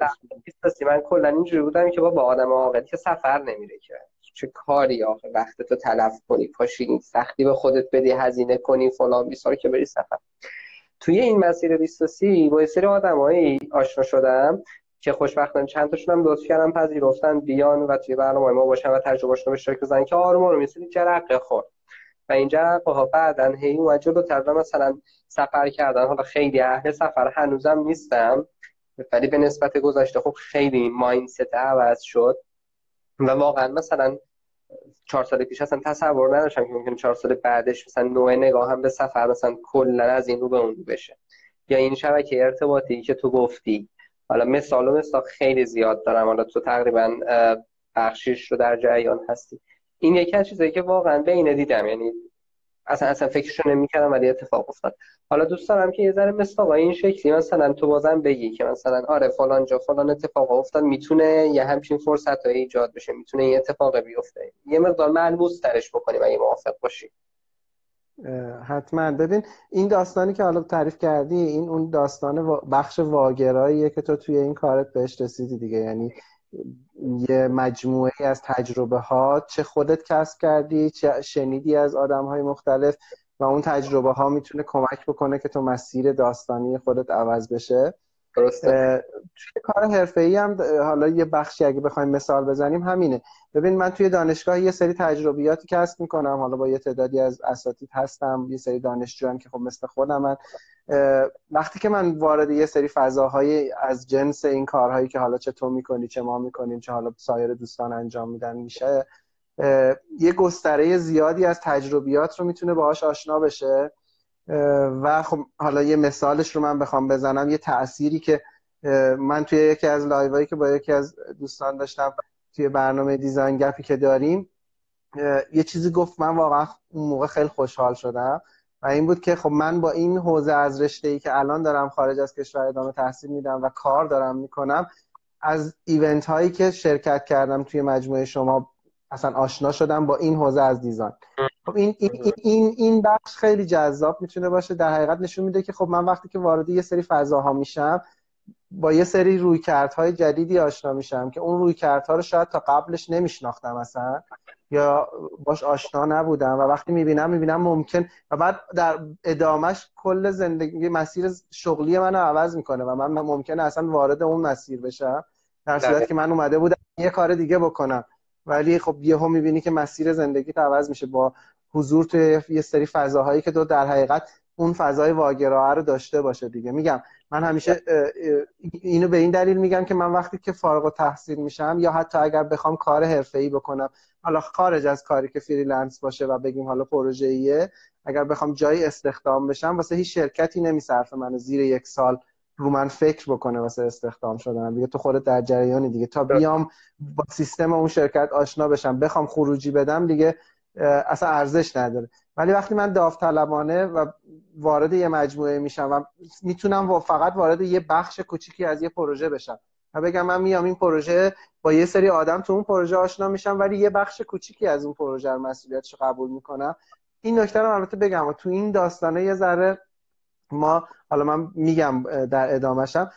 من کلا اینجوری بودم که با با آدم عاقلی که سفر نمیره که. چه کاری آخه وقت تو تلف کنی پاشی سختی به خودت بدی هزینه کنی فلان بیسار که بری سفر. توی این مسیر 23 با یه سری آدمایی آشنا شدم که خوشبختانه چند تاشون هم لطف کردن پذیرفتن بیان و توی برنامه ما باشن و تجربهشون به اشتراک بزنن که آروم رو میسید جرقه خورد. و این جرقه ها بعدا هی اومد جلوتر مثلا سفر کردن. حالا خیلی اهل سفر هنوزم نیستم ولی به نسبت گذشته خب خیلی مایندست عوض شد. و واقعا مثلا چهار سال پیش اصلا تصور نداشتم که ممکنه چهار سال بعدش مثلا نوع نگاه هم به سفر مثلا کلا از این رو به اون بشه. یا این شبکه ارتباطی که تو گفتی. حالا مثال و مثال خیلی زیاد دارم. حالا تو تقریبا بخشیش رو در جریان هستی. این یکی از چیزایی که واقعا بین دیدم یعنی اصلا اصلا فکرشو نمی‌کردم ولی اتفاق افتاد. حالا دوست دارم که یه ذره مثلا این شکلی مثلا تو بازم بگی که مثلا آره فلان جا فلان اتفاق افتاد می‌تونه یه همچین فرصت ایجاد بشه می‌تونه این اتفاق بیفته. یه مقدار ملموس ترش بکنیم اگه موافق باشی. حتما. ببین این داستانی که حالا تعریف کردی این اون داستان بخش واگراییه که تو توی این کارت بهش رسیدی دیگه. یعنی یه مجموعه از تجربه ها چه خودت کسب کردی چه شنیدی از آدم های مختلف و اون تجربه ها می‌تونه کمک بکنه که تو مسیر داستانی خودت عوض بشه. درسته. توی کار حرفه ای هم حالا یه بخشی اگه بخوایم مثال بزنیم همینه. ببین من توی دانشگاه یه سری تجربیاتی کسب می‌کنم. حالا با یه تعدادی از اساتید هستم یه سری دانشجو هم که خب مثل خودم من وقتی که من وارد یه سری فضاهای از جنس این کارهایی که حالا چه تو می‌کنی چه ما می‌کنیم چه حالا سایر دوستان انجام میدن میشه یه گستره زیادی از تجربیات رو می‌تونه باهاش آشنا بشه. و خب حالا یه مثالش رو من بخوام بزنم یه تأثیری که من توی یکی از لایوهایی که با یکی از دوستان داشتم توی برنامه دیزاین گپی که داریم یه چیزی گفت من واقعا اون موقع خیلی خوشحال شدم. و این بود که خب من با این حوزه از رشته ای که الان دارم خارج از کشور ادامه تحصیل میدم و کار دارم می‌کنم از ایونت هایی که شرکت کردم توی مجموعه شما اصلا آشنا شدم با این حوزه از دیزاین. خب این این این این بخش خیلی جذاب می‌تونه باشه. در حقیقت نشون میده که خب من وقتی که وارد یه سری فضاها میشم با یه سری رویکردهای جدیدی آشنا میشم که اون رویکردها رو شاید تا قبلش نمیشناختم اصلا. یا باش آشنا نبودم و وقتی می‌بینم می‌بینم ممکن. و بعد در ادامش کل زندگی مسیر شغلی منو عوض می‌کنه و من ممکنه اصلا وارد اون مسیر بشم. در صورتی که من اومده بودم یه کار دیگه بکنم. ولی خب یهو می‌بینی که مسیر زندگی عوض میشه. با حضور توی یه سری فضاهایی که تو در حقیقت اون فضای واگرا رو داشته باشه دیگه. میگم من همیشه اینو به این دلیل میگم که من وقتی که فارغ التحصیل میشم یا حتی اگر بخوام کار حرفه‌ای بکنم حالا خارج از کاری که freelance باشه و بگیم حالا پروژه ایه اگر بخوام جایی استخدام بشم واسه هیچ شرکتی نمیصرفه منو زیر یک سال رو من فکر بکنه واسه استخدام شدن دیگه تو خودت در جریانی دیگه. تا بیام با سیستم اون شرکت آشنا بشم بخوام خروجی بدم دیگه اصلا ارزش نداره. ولی وقتی من داوطلبانه و وارد یه مجموعه میشم و می‌تونم فقط وارد یه بخش کوچیکی از یه پروژه بشم و بگم من میام این پروژه با یه سری آدم تو اون پروژه آشنا میشم ولی یه بخش کوچیکی از اون پروژه رو مسئولیتش قبول می‌کنم. این نکته رو البته بگم و تو این داستانه یه ذره ما حالا من میگم در ادامهشم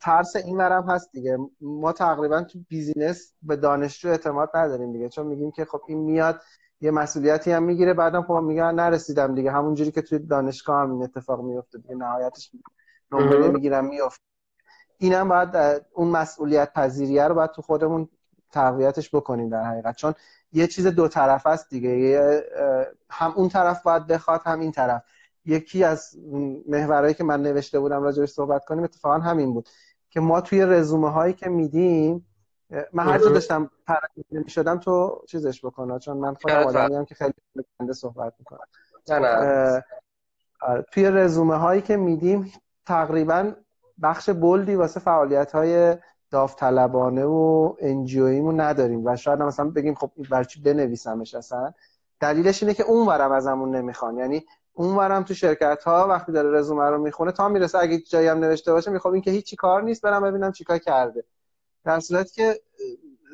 ترس این ورم هست دیگه. ما تقریبا تو بیزینس به دانشجو اعتماد نداریم دیگه. چون میگیم که خب این میاد یه مسئولیتی هم می‌گیره بعدم خب میگن نرسیدم دیگه. همونجوری که توی دانشگاه هم این اتفاق میفته دیگه. نهایتش نمره می‌گیرم میفته اینم باید اون مسئولیت پذیریه رو باید تو خودمون تقویتش بکنیم در حقیقت. چون یه چیز دو طرف است دیگه. هم اون طرف باید بخواد هم این طرف. یکی از محورهایی که من نوشته بودم راجعش صحبت کنیم اتفاقا همین بود که ما توی رزومه هایی که میدیم من هر جا داشتم می شدم تو چیزش بکنه چون من خودم آدمی هم که خیلی بنده صحبت می‌کنم. توی رزومه هایی که میدیم تقریبا بخش بلدی واسه فعالیت های داوطلبانه و انجیویمون نداریم و شاید مثلا بگیم خب برچی بنویسمش اصلا. دلیلش اینه که اون ورم ازمون نمی‌خوان. یعنی اونورم تو شرکت ها وقتی داره رزومه رو می‌خونه تا می‌رسه اگه جایی هم نوشته باشه می‌خوام این که هیچی کار نیست برم ببینم چیکار کرده. در صورتی که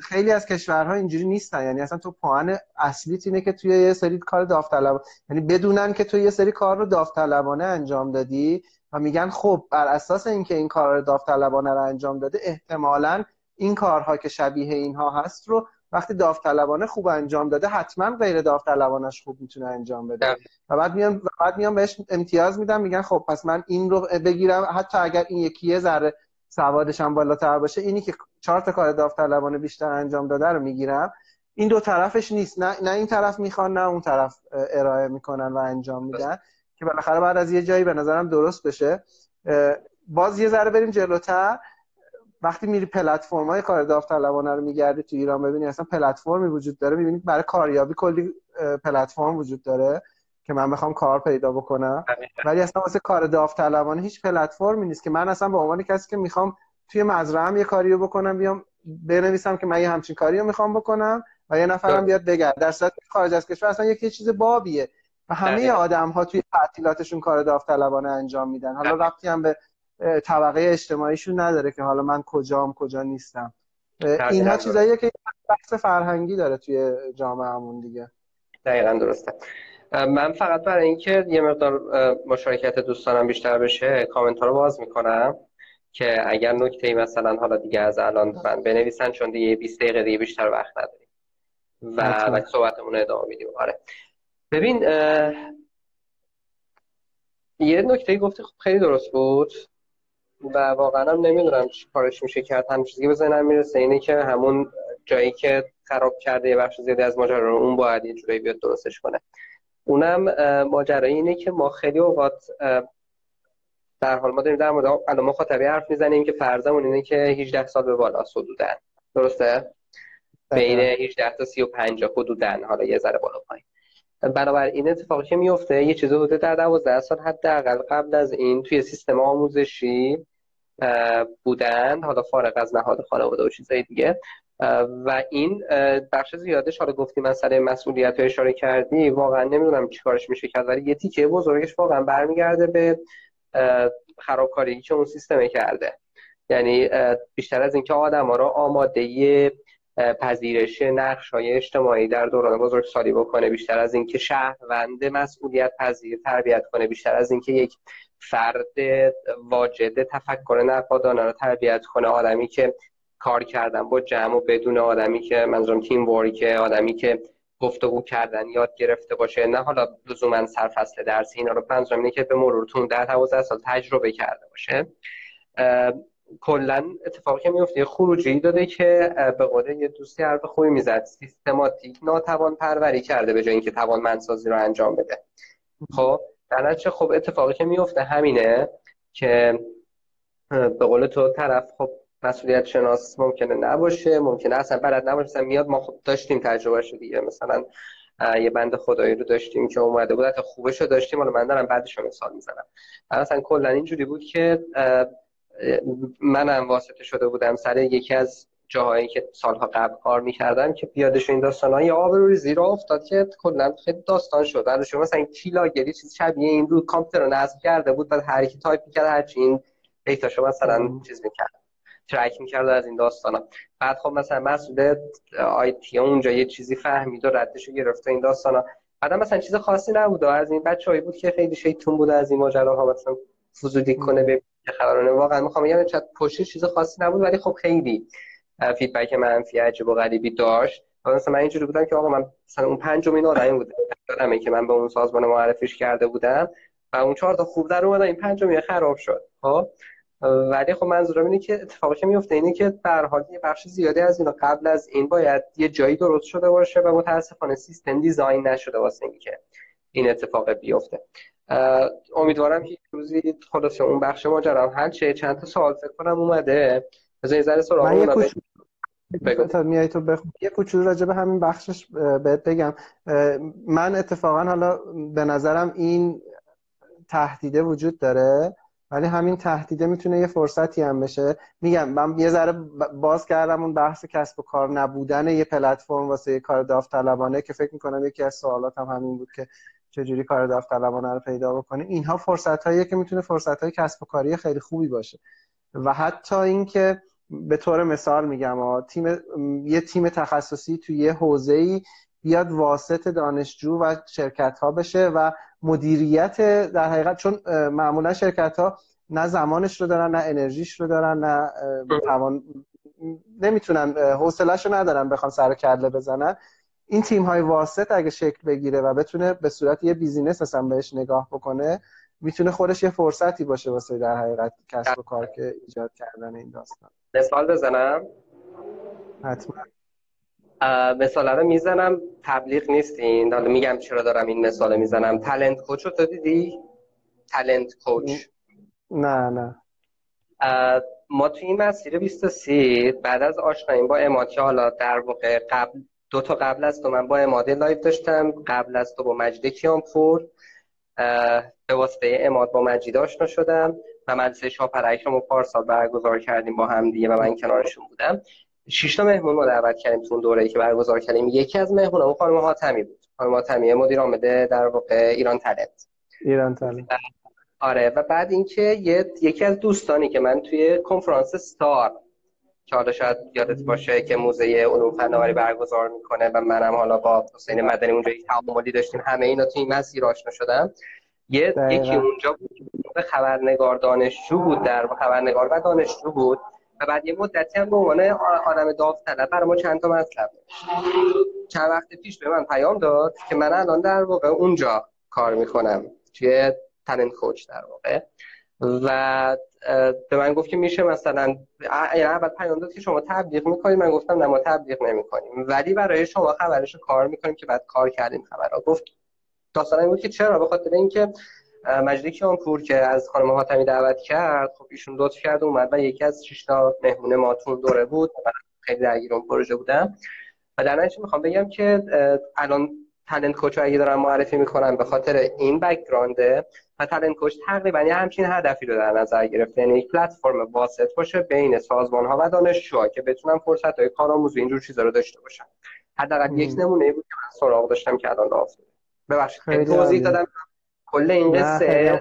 خیلی از کشورها اینجوری نیستن. یعنی اصلا تو پوان اصلیت اینه که توی یه سری کار داوطلب یعنی بدونن که تو یه سری کار رو داوطلبانه انجام دادی و میگن خب بر اساس اینکه این کار رو داوطلبانه رو انجام داده احتمالا این کارها که شبیه اینها هست رو وقتی داوطلبانه خوب انجام داده حتما غیر داوطلبانش خوب می‌تونه انجام بده. و بعد میان بعد میان بهش امتیاز میدن میگن خب پس من این رو بگیرم. حتی اگر این یکی یه ذره سوادش هم بالاتر باشه اینی که چهار تا کار داوطلبانه بیشتر انجام داده رو می‌گیرم. این دو طرفش نیست. نه, نه این طرف می‌خوان نه اون طرف ارائه می‌کنن و انجام میدن. که بالاخره بعد از یه جایی به نظرم درست بشه. باز یه ذره بریم جلوتر. وقتی میری پلتفرم های کار داوطلبانه رو میگردی تو ایران ببینی اصلا پلتفرمی وجود داره. می‌بینی برای کاریابی کلی پلتفرم وجود داره که من بخوام کار پیدا بکنم. ولی اصلا واسه کار داوطلبانه هیچ پلتفرمی نیست که من اصلا به عنوان کسی که می‌خوام توی مزرعه یه کاریو بکنم بیام بنویسم که من یه همچین کاریو می‌خوام بکنم و یه نفرم بیاد بگرد در صورتی خارج از کشور اصلا یکی چیز بابیه. و همه آدم ها توی تعطیلاتشون کار داوطلبانه انجام میدن. حالا وقتی هم به طبقه اجتماعیشون نداره که حالا من کجام کجا نیستم. اینها چیزاییه که بحث فرهنگی داره توی جامعهمون دیگه. دقیقا درسته. من فقط برای اینکه یه مقدار مشارکت دوستانم بیشتر بشه کامنت ها رو باز می‌کنم که اگر نکته ای مثلا حالا دیگه از الان دارن بنویسن چون دیگه 20 دقیقه دیگه بیشتر وقت نداریم. و و صحبتمون ادامه میدیم. آره. ببین یه نکته گفتی خب خیلی درست بود و واقعا هم نمی‌دونم چی کارش میشه کرد. هم چیزی به ذهنم می‌رسه اینه که همون جایی که خراب کرده یه بخش زیادی از ماجرا رو اون باید یه جوری بیاد درستش کنه. اونم ماجرا اینه که ما خیلی اوقات در حال ما داریم در مورد الان مخاطبی حرف می‌زنیم که فرضمون اینه که 18 سال به بالا حدودن درسته؟ بین 18 تا 35 حدودن حالا یه ذره بالا پایین. بنابراین اتفاقی که میفته یه چیزی بوده در 12 سال حداقل قبل از این توی سیستم آموزشی بودن حالا فارغ از نهاد خانواده و چیزای دیگه. و این بخش زیادش حالا گفتی مسئله مسئولیت اشاره کردی واقعا نمی‌دونم چیکارش میشه کرد ولی یه تیکه بزرگش واقعا برمیگرده به خرابکاری که اون سیستم کرده. یعنی بیشتر از اینکه آدم ها رو آماده پذیرش نقش های اجتماعی در دوران بزرگسالی بکنه بیشتر از اینکه شهروند مسئولیت پذیر تربیت کنه بیشتر از اینکه یک فرد واجد تفکر نقادانه رو تربیت کنه. آدمی که کار کردن با جمع و بدون آدمی که منظورم تیم ورک آدمی که گفتگو کردن یاد گرفته باشه نه حالا لزوما سرفصل درس اینا رو منظورم اینه که به مرورتون در 12 سال تجربه کرده باشه. کلا اتفاقی که میفته خروجی داده که به قول یه دوستی حرف خوبی می‌زد. سیستماتیک ناتوان پروری کرده به جای اینکه توانمندسازی رو انجام بده. خب در خب اتفاقی که میفته همینه که به قول تو طرف خب مسئولیت شناس ممکنه نباشه ممکنه اصلا بلد نباشه مثلا میاد ما خب داشتیم تجربه دیگه. مثلا یه بنده خدایی رو داشتیم که اومده بود حتی خوبش رو داشتیم حالا من دارم بدش رو مثال می‌زنم. مثلا کلا اینجوری بود که منم واسطه شده بودم سر یکی از جاهایی که سالها قبل کار می‌کردم که بیادش این داستان های آبروریزی افتاد که کلا خیلی داستان شد. بعد شما مثلا keylogger ی چیز شبیه این رو کامپیوتر رو نصب کرده بود بعد هر کی تایپ می‌کرد هر چی این data شو مثلا چیز می‌کرد track می‌کرد از این داستانا. بعد خب مثلا مسئول IT اونجا یه چیزی فهمید و ردش گرفت این داستانا. بعد مثلا چیز خاصی نبود از این بچه‌ای بود که خیلی شیطون بود از این ماجراها مثلا فضولی کنه به خبرانه واقعا می‌خوام بگم چت پشت چیز خاصی نبود ولی خب خیلی feedback منفی عجیب و غریبی داشت. مثلا من اینجوری بودم که آقا من مثلا اون پنجمین آدمی بود یادمه که من به اون سازمان معرفیش کرده بودم و اون چهار تا خوب در اومد این پنجمی خراب شد. خب؟ ولی خب منظورم اینه که اتفاقی که میفته اینه که در حال یه بخش زیادی از اینا قبل از این باید یه جایی درست شده باشه و متاسفانه سیستم دیزاین نشده واسه اینکه این اتفاق بیفته. امیدوارم که روزی خلاصه اون بخش ماجرا حل شه. چند تا سوال فکر کنم اومده. بذار ذره سراغ من یه میای تو بخ... یه کوچولو راجع به همین بخشش بهت بگم. من اتفاقا حالا به نظرم این تهدیده وجود داره ولی همین تهدیده می‌تونه یه فرصتی هم بشه. میگم من یه ذره باز کردم اون بحث کسب و کار نبودن یه پلتفرم واسه یه کار داوطلبانه که فکر می‌کنم یکی از سوالات هم همین بود که چجوری کار داوطلبانه رو پیدا بکنیم اینها فرصت هاییه که می‌تونه فرصت های کسب و کاری خیلی خوبی باشه. و حتی اینکه به طور مثال میگم تیم یه تیم تخصصی توی یه حوزه ای بیاد واسط دانشجو و شرکت ها بشه و مدیریت در حقیقت چون معمولا شرکت ها نه زمانش رو دارن نه انرژیش رو دارن نه توان نمی‌تونن حوصلهش رو ندارن بخوان سر کله بزنن. این تیم های واسط اگه شکل بگیره و بتونه به صورت یه بیزینس اصلا بهش نگاه بکنه می‌تونه خودش یه فرصتی باشه واسه در حقیقت کسب و کار که ایجاد کردن این داستان. مثال بزنم؟ حتما. مثال رو می‌زنم. تبلیغ نیستین؟ حالا میگم چرا دارم این مثال می‌زنم. Talent Coach رو تو دیدی؟ Talent Coach. نه نه. ما توی این مسیر 23 بعد از آشنایی با عماد حالا در واقع قبل دو تا قبل از تو من با عماد live داشتم. قبل از تو با مجید کیانپور. به واسطه عماد با مجید آشنا شدم و مدرسه شاپرک رو پارسال برگزار کردیم با هم دیگه و من کنارشون بودم. شش تا مهمون ما دعوت کردیم تو اون دوره‌ای که برگزار کردیم. یکی از مهمونا اون خانم حاتمی بود. خانم حاتمی مدیر عامل در واقع ایران تالنت ایران تالنت آره و بعد اینکه یکی از دوستانی که من توی کنفرانس ستار که حالا شاید یادت باشه که موزه علوم فناوری برگزار می‌کنه و منم حالا با حسین مدنی اونجا یک تعاملی داشتیم. همه اینا تو این مسیر آشنا شدم. یه یکی اونجا بود خبرنگار دانشجو بود در خبرنگار و دانشجو بود. و بعد یه مدتی هم به عنوان آدم داوطلب برای ما چند تا مطلب چند وقت پیش به من پیام داد که من الان در واقع اونجا کار می‌کنم. توی تنن کوچ در واقع. و به من گفت که میشه مثلا اول پیام داد که شما تبلیغ می‌کنید من گفتم نه ما تبلیغ نمی‌کنیم. ولی برای شما خبرش کار می‌کنیم که بعد کار کردیم خبرها. گفت داستان این بود که چرا؟ به خاطر اینکه مجید کیانپور که از خانم حاتمی دعوت کرد خب ایشون لطف کرد اومد و یکی از شش تا مهمون ما تو دوره بود. خیلی درگیر اون پروژه بودم. و در نتیجه می‌خوام بگم که الان Talent Coach اگه دارم معرفی می‌کنم به خاطر این background و Talent Coach تقریبا یه همچین هدفی رو در نظر گرفته. یعنی یک پلتفرم واسط باشه بین سازمان ها و دانشجوها که بتونن فرصت های کارآموزی اینجور چیزا رو داشته باشن. حداقل یک نمونه بود که من سراغ داشتم که الان افتاده. ببخشید توضیح دادم. کل این قصه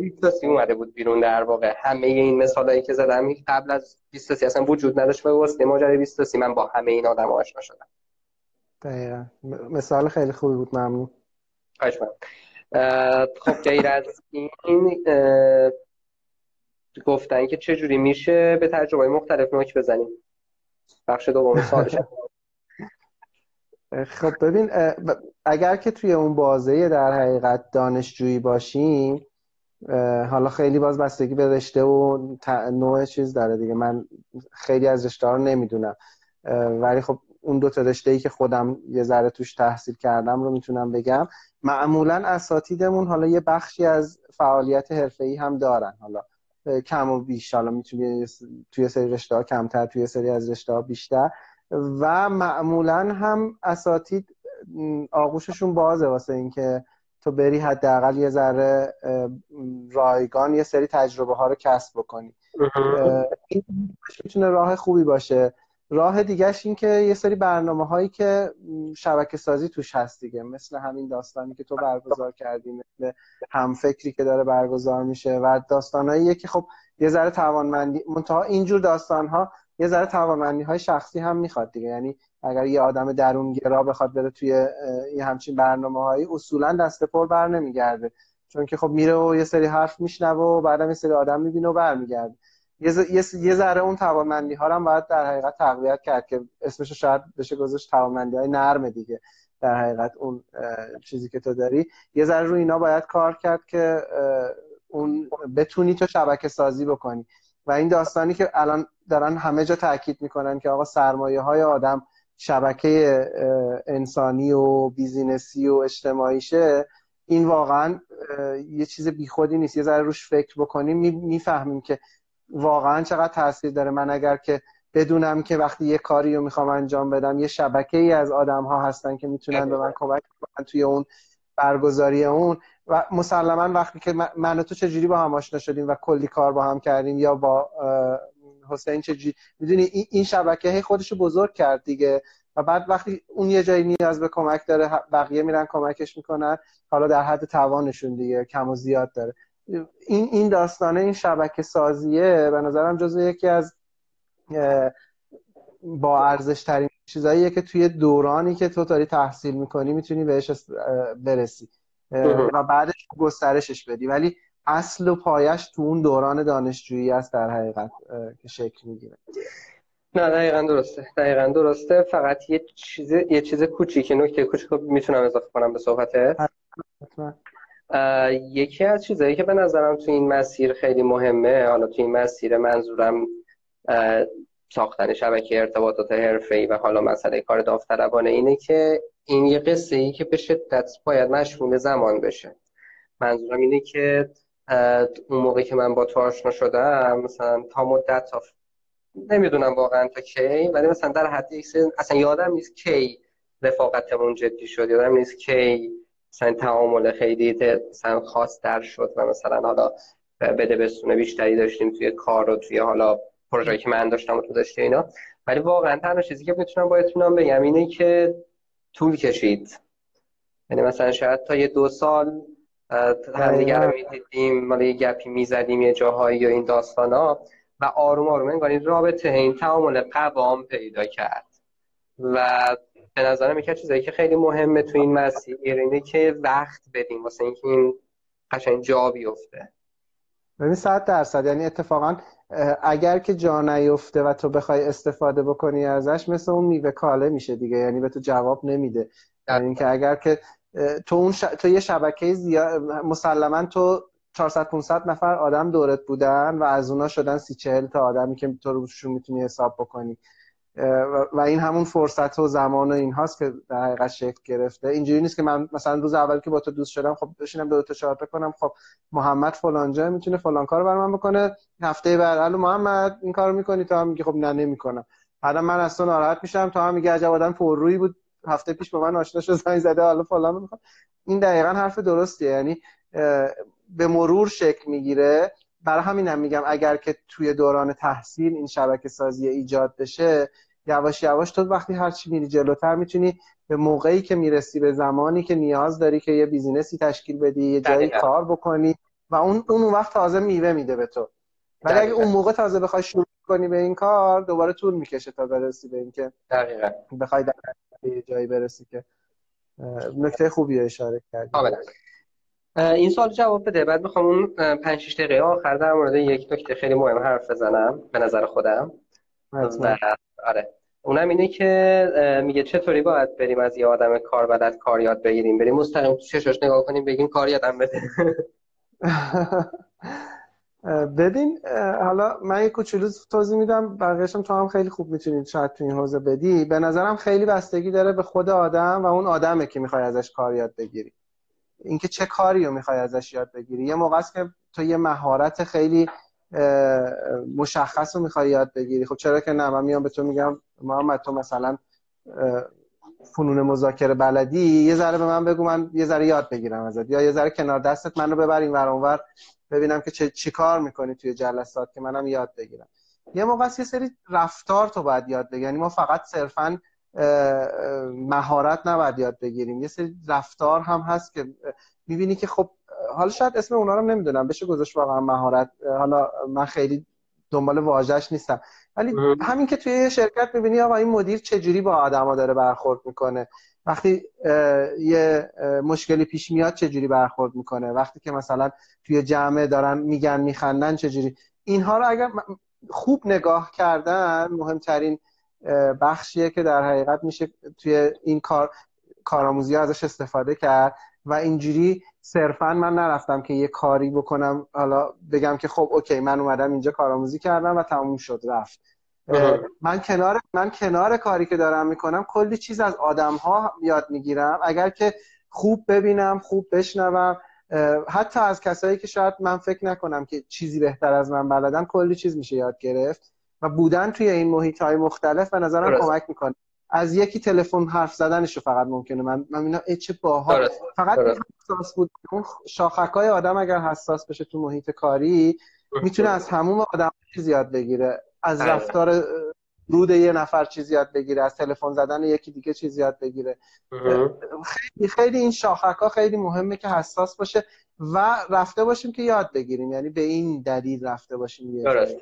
بیستاسی اومده بود بیرون در واقع. همه این مثالایی که زدم قبل از بیستاسی اصلا وجود نداشت. به واسطه ماجرای بیستاسی من با همه این آدم آشنا شدم. دقیقا. مثال خیلی خوبی بود ممنون. خواهش خب غیر از این گفتن که چجوری میشه به تجربه مختلف نوک بزنیم. بخش دوم سوالش. خب ببین اگر که توی اون بازه در حقیقت دانشجویی باشیم حالا خیلی باز بستگی به رشته و نوع چیز داره دیگه. من خیلی از رشته رو نمی‌دونم. ولی خب اون دو تا رشته ای که خودم یه ذره توش تحصیل کردم رو می‌تونم بگم. معمولا اساتیدمون حالا یه بخشی از فعالیت حرفه‌ای هم دارن. حالا کم و بیش. حالا می‌تونی توی سری رشته ها کمتر توی سری از رشته ها بیشتر. و معمولا هم اساتید آغوششون بازه واسه اینکه تو بری حداقل یه ذره رایگان یه سری تجربه ها رو کسب بکنی. این می‌تونه راه خوبی باشه. راه دیگهش این که یه سری برنامه هایی که شبکه سازی توش هست دیگه مثل همین داستانی که تو برگزار کردی مثل همفکری که داره برگزار میشه و داستانهایی که خب یه ذره توانمندی منتها اینجور داستان ها یه ذره توانمندی های شخصی هم می‌خواد دیگه. یعنی اگر یه آدم درونگرا بخواد بره توی یه همچین برنامه هایی اصولا دست پر بر نمیگرده چون که خب میره و یه سری حرف میشنوه و بعدم یه سری آدم می‌بینه و برمیگرده. یه, یه ذره اون توانمندی ها هم باید در حقیقت تقویت کرد که اسمش شاید بشه گذاشت توانمندی های نرم دیگه. در حقیقت اون چیزی که تو داری. یه ذره رو اینا باید کار کرد که اون بتونی تو شبکه سازی بکنی. و این داستانی که الان دارن همه جا تاکید می‌کنن که آقا سرمایه های آدم شبکه انسانی و بیزینسی و اجتماعیشه این واقعا یه چیز بیخودی نیست. یه ذره روش فکر بکنیم می‌فهمیم که واقعا چقدر تاثیر داره. من اگر که بدونم که وقتی یه کاری رو می‌خوام انجام بدم یه شبکه ای از آدم ها هستن که می‌تونن به من کمک کنن توی اون برگزاری اون و مسلما وقتی که من و تو چجوری با هم آشنا شدیم و کلی کار با هم کردیم یا با حسین چجوری؟ می‌دونی این شبکه خودش رو بزرگ کرد دیگه و بعد وقتی اون یه جایی نیاز به کمک داره بقیه میرن کمکش می‌کنن حالا در حد توانشون دیگه کم و زیاد داره. این این داستانه این شبکه سازیه به نظرم جزو یکی از با ارزش ترین چیزاییه که توی دورانی که تو داری تحصیل می‌کنی می‌تونی بهش برسی. و بعدش گسترشش بدی. ولی اصل و پایش تو اون دوران دانشجویی است در حقیقت که شکل می‌گیره. نه دقیقا درسته. دقیقا درسته. فقط یه چیز یه چیز کوچیک نکته کوچیک می‌تونم اضافه کنم به صحبته یکی از چیزهایی که به نظرم تو این مسیر خیلی مهمه حالا تو این مسیر منظورم ساختن شبکه ارتباطات حرفه‌ای و حالا مسئله کار داوطلبانه اینه که این یه قصه ای که به شدت باید مشمول زمان بشه. منظورم اینه که اون موقعی که من با تو آشنا شدم مثلا تا مدت تا نمی‌دونم واقعا تا کی ولی مثلا در حد اصلا یادم نیست کی رفاقتمون جدی شد یادم نیست کی مثلا تعامل خیلی مثلا خاص در شد و مثلا حالا بده بستونه بیشتری داشتیم توی کار و توی حالا پروژه‌ای که من داشتم و تو داشتی اینا. ولی واقعا تنها چیزی که می‌تونم با اطمینان بگم اینه که طول کشید. یعنی مثلا شاید تا یه دو سال همدیگه رو می‌دیدیم مالا یه گپی می‌زدیم یه جاهایی یا این داستان ها و آروم آروم انگار این رابطه این تعامل قوام پیدا کرد. و به نظرم یکی چیزایی که خیلی مهمه تو این مسیر اینه که وقت بدیم واسه اینکه این قشنگ جا بیفته. ببین صد درصد. یعنی اتفاقا اگر که جا نیفته و تو بخوای استفاده بکنی ازش مثل اون میوه کاله میشه دیگه. یعنی به تو جواب نمیده. یعنی اینکه اگر که تو اون ش... تو یه شبکه زیاد مسلما تو 400 500 نفر آدم دورت بودن و از اونا شدن سی 40 تا آدمی که تو روشون می‌تونی حساب بکنی. و این همون فرصت و زمان و این هاست که در حقیقت شکل گرفته. اینجوری نیست که من مثلا روز اول که با تو دوست شدم خب بشینم دو تا چهار کنم خب محمد فلان جا می‌تونه فلان کار بر من بکنه هفته بعد الو محمد این کارو می‌کنی؟ تو هم میگی خب نه نمی‌کنم. بعد من از تو ناراحت میشم تا هم میگه عجب آدم پررویی بود هفته پیش با من آشنا شد زنگ زده حالا فلان می‌خوام این دقیقا حرف درستیه یعنی به مرور شکل می‌گیره. برای همین هم میگم اگر که توی دوران تحصیل این شبکه سازی ایجاد بشه یواش یواش تو وقتی هرچی میری جلوتر می‌تونی به موقعی که می‌رسی به زمانی که نیاز داری که یه بیزینسی تشکیل بدی یه جایی کار بکنی و اون اون وقت تازه میوه میده به تو. ولی اگه اون موقع تازه بخوای شروع کنی به این کار دوباره طول می‌کشه تا برسی به اینکه دقیقاً. بخوای در یه جایی برسی که نکته خوبی اشاره کردی. این سال جواب بده. بعد می‌خوام اون 5 6 دقیقه آخر در مورد یک نکته خیلی مهم حرف بزنم به نظر خودم. و آره. اونم اینه که میگه چطوری باید بریم از یه آدم کار بلد کار یاد بگیریم؟ بریم مستقیم تو چشاش نگاه کنیم بگیم کار یادم بده. بدین حالا من یه کوچولو توضیح میدم بقیه‌شم تو هم خیلی خوب می‌تونید شاید تو این حوزه بدی. به نظرم خیلی بستگی داره به خود آدم و اون آدمه که می‌خوای ازش کار یاد بگیری. اینکه چه کاری رو می‌خوای ازش یاد بگیری. یه موقع است که تو یه مهارت خیلی مشخص رو می‌خوای یاد بگیری. خب چرا که نه؟ من میام به تو میگم محمد تو مثلا فنون مذاکره بلدی؟ یه ذره به من بگو من یه ذره یاد بگیرم ازت. یا یه ذره کنار دستت منو ببریم ور اونور ببینم که چه کار می‌کنی توی جلسات که منم یاد بگیرم. یه موقع یه سری رفتار تو باید یاد بگیری. یعنی ما فقط صرفا مهارت نباید یاد بگیریم. یه سری رفتار هم هست که می‌بینی که خب حالا شاید اسم اونا رو نمی‌دونم بشه گذاشت واقعا مهارت. حالا من خیلی دنبال واژش نیستم. ولی همین که توی یه شرکت می‌بینی آقا این مدیر چجوری با آدما داره برخورد می‌کنه؟ وقتی یه مشکلی پیش میاد چجوری برخورد می‌کنه؟ وقتی که مثلا توی جمعه دارن میگن میخندن چجوری؟ اینها رو اگر خوب نگاه کردن مهمترین بخشیه که در حقیقت میشه توی این کار کارآموزی ازش استفاده کرد و اینجوری صرفا من نرفتم که یه کاری بکنم. حالا بگم که خب اوکی من اومدم اینجا کارآموزی کردم و تموم شد رفت. من کنار من کنار کاری که دارم می‌کنم کلی چیز از آدم ها یاد می‌گیرم. اگر که خوب ببینم خوب بشنوم حتی از کسایی که شاید من فکر نکنم که چیزی بهتر از من بلدن کلی چیز میشه یاد گرفت. و بودن توی این محیط های مختلف به نظرم کمک می‌کنه. از یکی تلفن حرف زدنش فقط ممکنه. من من اینا چه باحال. فقط حساس بود. اون شاخک های آدم اگر حساس بشه تو محیط کاری می‌تونه از همون آدم چیز یاد بگیره. از رفتار رود یه نفر چیز یاد بگیره. از تلفن زدن یکی دیگه چیز یاد بگیره. خیلی خیلی این شاخک ها خیلی مهمه که حساس باشه و رفته باشیم که یاد بگیریم. یعنی به این دلیل رفته باشیم درست.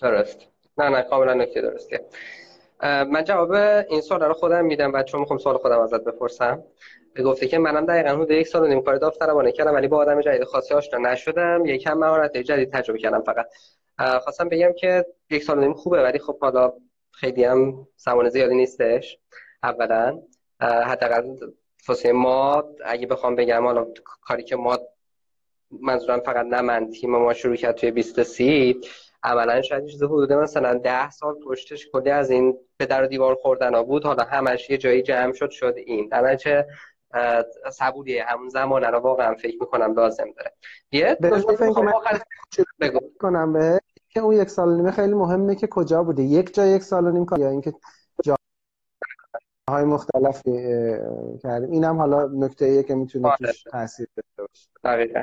درست. نه نه کاملا نکته درستیه من جواب این سوال رو خودم میدم چون می‌خوام سوال خودم ازت بپرسم. گفته که منم دقیقا حدود یک سال و نیم کار داوطلبانه کردم ولی با آدم جدید خاصی آشنا نشدم. یکم مهارت جدید تجربه کردم فقط. خواستم بگم که یک سال و نیم خوبه ولی خب حالا خیلی هم زمان زیادی نیستش. اولا حداقل فاصله ما اگه بخوام بگم حالا کاری که ما منظورم فقط نه من تیم ما شروع کرد توی 20 سی عملا شاید چیز حدود مثلا ده سال پشتش کلی از این به در و دیوار خوردن ها بود. حالا همش یه جایی جمع شد شد این. در چه صبوریه. همون زمان رو واقعا فکر می‌کنم لازم داره. یه کنم به که اون یک سال و نیمه خیلی مهمه که کجا بوده. یک جا یک سال و نیم یا اینکه های مختلفی کردیم. اینم حالا نکته ایه که می‌تونه آره. توش تاثیر داشته باشه. دقیقا.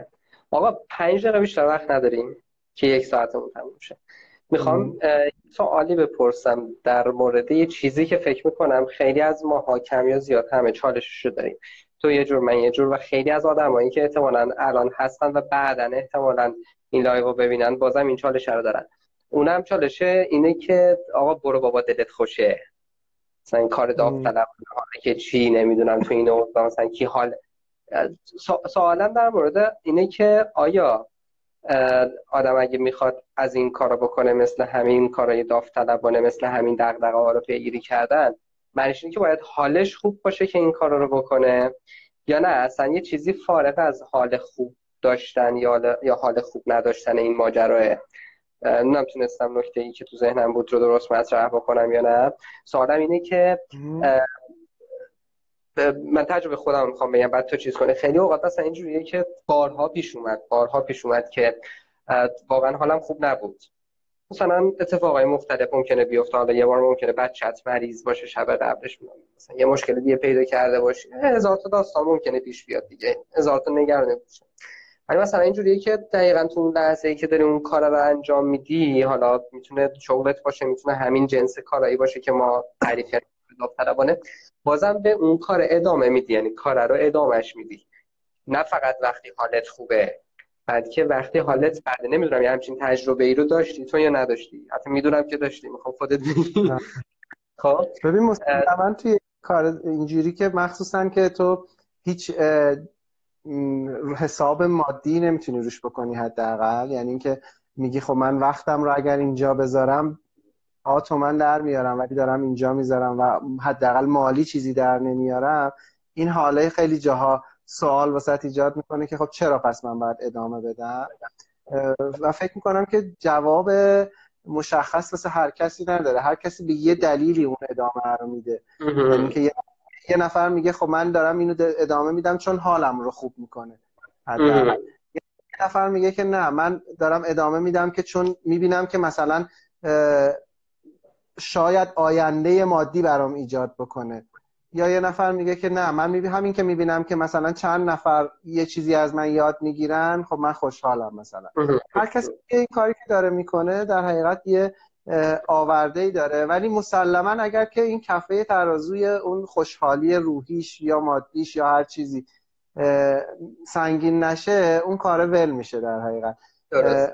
آقا پنج دقیقه بیشتر وقت نداریم. که یک ساعتمون تموم شه. می‌خوام سوالی بپرسم در مورد یه چیزی که فکر می‌کنم خیلی از ماها کم یا زیاد همه چالشش رو داریم. تو یه جور من یه جور و خیلی از آدمایی که احتمالا الان هستن و بعدا احتمالا این live رو ببینن بازم این چالش رو دارن. اونم چالشه اینه که آقا برو بابا دلت خوشه. مثلا این کار داوطلب که چی نمی‌دونم تو این اوضاع مثلا کی حال. سوالم در مورد اینه که آیا آدم اگه می‌خواد از این کارا بکنه مثل همین کارای داوطلبانه مثل همین دغدغه ها رو پیگیری کردن معنیش اینه که باید حالش خوب باشه که این کارا رو بکنه یا نه؟ اصلا یه چیزی فارغ از حال خوب داشتن یا یا حال خوب نداشتن این ماجراه نمی‌تونستم نکته ای که تو ذهنم بود رو درست مطرح بکنم یا نه. سوالم اینه که من تجربه خودم می‌خوام بگم بعد تو چیز کنه خیلی اوقات مثلا اینجوریه که بارها پیش اومد بارها پیش اومد که واقعا حالم خوب نبود. مثلا اتفاقای مختلف ممکنه بیفته. حالا یه بار ممکنه بچت مریض باشه شب قبلش مثلا یه مشکل دیگه پیدا کرده باشه. هزار تا داستان ممکنه پیش بیاد دیگه. هزار تا نگرانی باشه. ولی مثلا اینجوریه که دقیقا تو اون لحظه ای که داری اون کار رو انجام میدی حالا می‌تونه شغلت باشه می‌تونه همین جنس کارایی باشه که ما تعریف کردیم. داوطلبانه بازم به اون کار ادامه میدی یعنی کار رو ادامهش میدی. نه فقط وقتی حالت خوبه بلکه وقتی حالت بده. نمی‌دونم یه همچین تجربه ای رو داشتی تو یا نداشتی؟ حتی می‌دونم که داشتی می‌خوام خودت بگی. خب؟ ببین مسلما توی کار اینجوری که مخصوصا که تو هیچ حساب مادی نمی‌تونی روش بکنی حداقل. یعنی اینکه میگی خب من وقتم رو اگر اینجا بذارم آتو من در میارم ولی دارم اینجا می‌ذارم و حداقل مالی چیزی در نمیارم. این حاله خیلی جاها سوال واسط ایجاد می‌کنه که خب چرا پس من باید ادامه بدم؟ و فکر می‌کنم که جواب مشخص واسه هر کسی نداره. هر کسی به یه دلیلی اون ادامه رو میده. یعنی که یه نفر میگه خب من دارم اینو ادامه میدم چون حالم رو خوب می‌کنه. یه نفر میگه که نه من دارم ادامه میدم که چون می‌بینم که مثلا شاید آینده مادی برام ایجاد بکنه. یا یه نفر میگه که نه من می‌بینم همین که می‌بینم که مثلا چند نفر یه چیزی از من یاد می‌گیرن خب من خوشحالم مثلا. هر کسی این کاری که داره می‌کنه در حقیقت یه آورده ای داره. ولی مسلما اگر که این کفه ترازوی اون خوشحالی روحیش یا مادیش یا هر چیزی سنگین نشه اون کار ول میشه در حقیقت.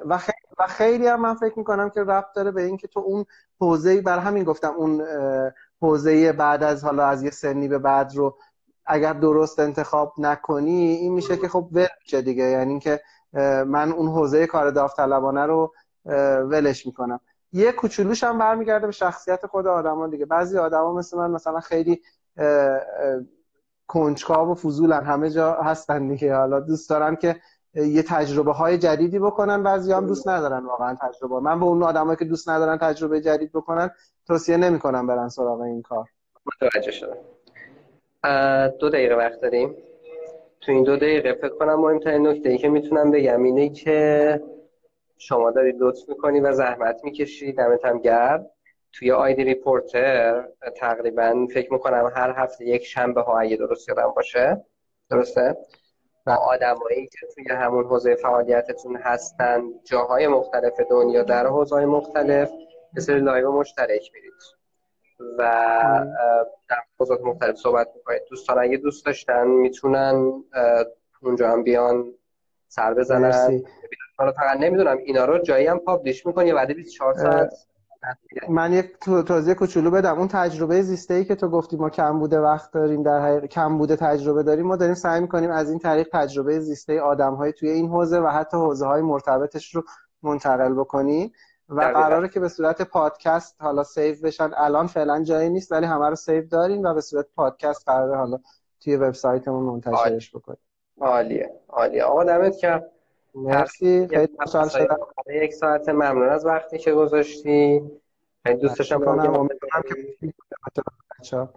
و خیلی, و خیلی هم من فکر می‌کنم که ربط داره به اینکه تو اون حوزه بر همین گفتم اون حوزه بعد از حالا از یه سنی به بعد رو اگر درست انتخاب نکنی این میشه که خب ول میشه دیگه. یعنی اینکه من اون حوزه کار داوطلبانه رو ولش می‌کنم. یه کوچولوش هم برمیگرده به شخصیت خود آدما دیگه. بعضی آدما مثل من مثلا خیلی کنجکاو و فضولن. همه جا هستن دیگه. حالا دوست دارن که یه تجربه های جدیدی بکنن بعضی هم دوست ندارن واقعا تجربه. من به اون آدمایی که دوست ندارن تجربه جدید بکنن توصیه نمی‌کنم برن سراغ این کار. متوجه شدم. دو دقیقه وقت داریم. تو این دو دقیقه فکر کنم مهمترین نکته ای که می‌تونم بگم اینه که شما دارید لطف می‌کنی و زحمت می‌کشید دمت هم گرم توی IT Reporter تقریبا فکر می‌کنم هر هفته یک شنبه ها اگه درست یادم باشه. درسته؟ و آدمایی که توی همون حوزه فعالیتتون هستن جاهای مختلف دنیا در حوزه مختلف یه سری live مشترک میرید. و در حوزات مختلف صحبت می‌کنید. دوستان اگه دوست داشتن می‌تونن اونجا هم بیان سر بزنن. حالا فقط نمی‌دونم اینا رو جایی هم پابلیش می‌کنی؟ یا بعد 24 ساعت؟ من یک توضیح کوچولو بدم. اون تجربه زیسته ای که تو گفتی ما کم بوده وقت داریم در حقیقت کم بوده تجربه داریم ما داریم سعی می‌کنیم از این طریق تجربه زیسته آدم های توی این حوزه و حتی حوزه های مرتبطش رو منتقل بکنیم. و قراره که به صورت پادکست حالا save بشن. الان فعلا جایی نیست ولی همه رو save داریم و به صورت پادکست قراره حالا توی وبسایتمون منتشرش بکنیم. عالیه. عالیه. آقا دمت گرم مرسی. خیلی خوشحال شدم. یک ساعت ممنون از وقتی که گذاشتی. خیلی دوست داشتم امیدوارم که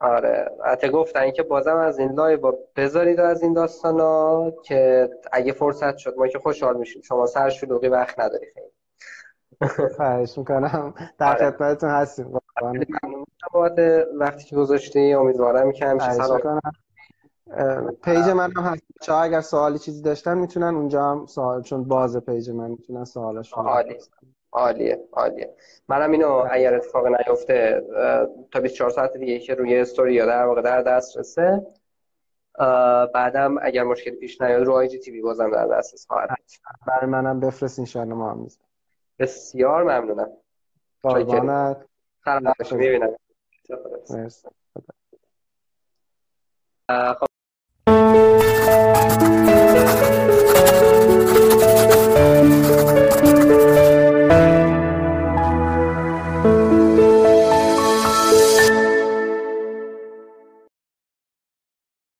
آره. حتی گفتن که بازم از این live بذارید از این داستانا که اگه فرصت شد ما که خوشحال میشیم. شما سر شلوغی وقت نداری خیلی. خواهش می‌کنم. در آره. خدمتتون هستیم. بابت وقتی که گذاشتی امیدوارم که همیشه سالم. page من هم هست. چه اگر سوالی چیزی داشتن می‌تونن اونجا هم سوال چون باز page من می‌تونن سوالشون عالی عالیه. عالیه منم اینو اگر اتفاق نیفته تا 24 ساعت دیگه که روی استوری یا در واقع در دسترسه بعدم اگر مشکل پیش نیاد رو IGTV بازم در دسترس خواهد برای منم بفرست ان ما هم بسیار ممنونم. قربانت. خراب می‌بینم. مرسی. خب.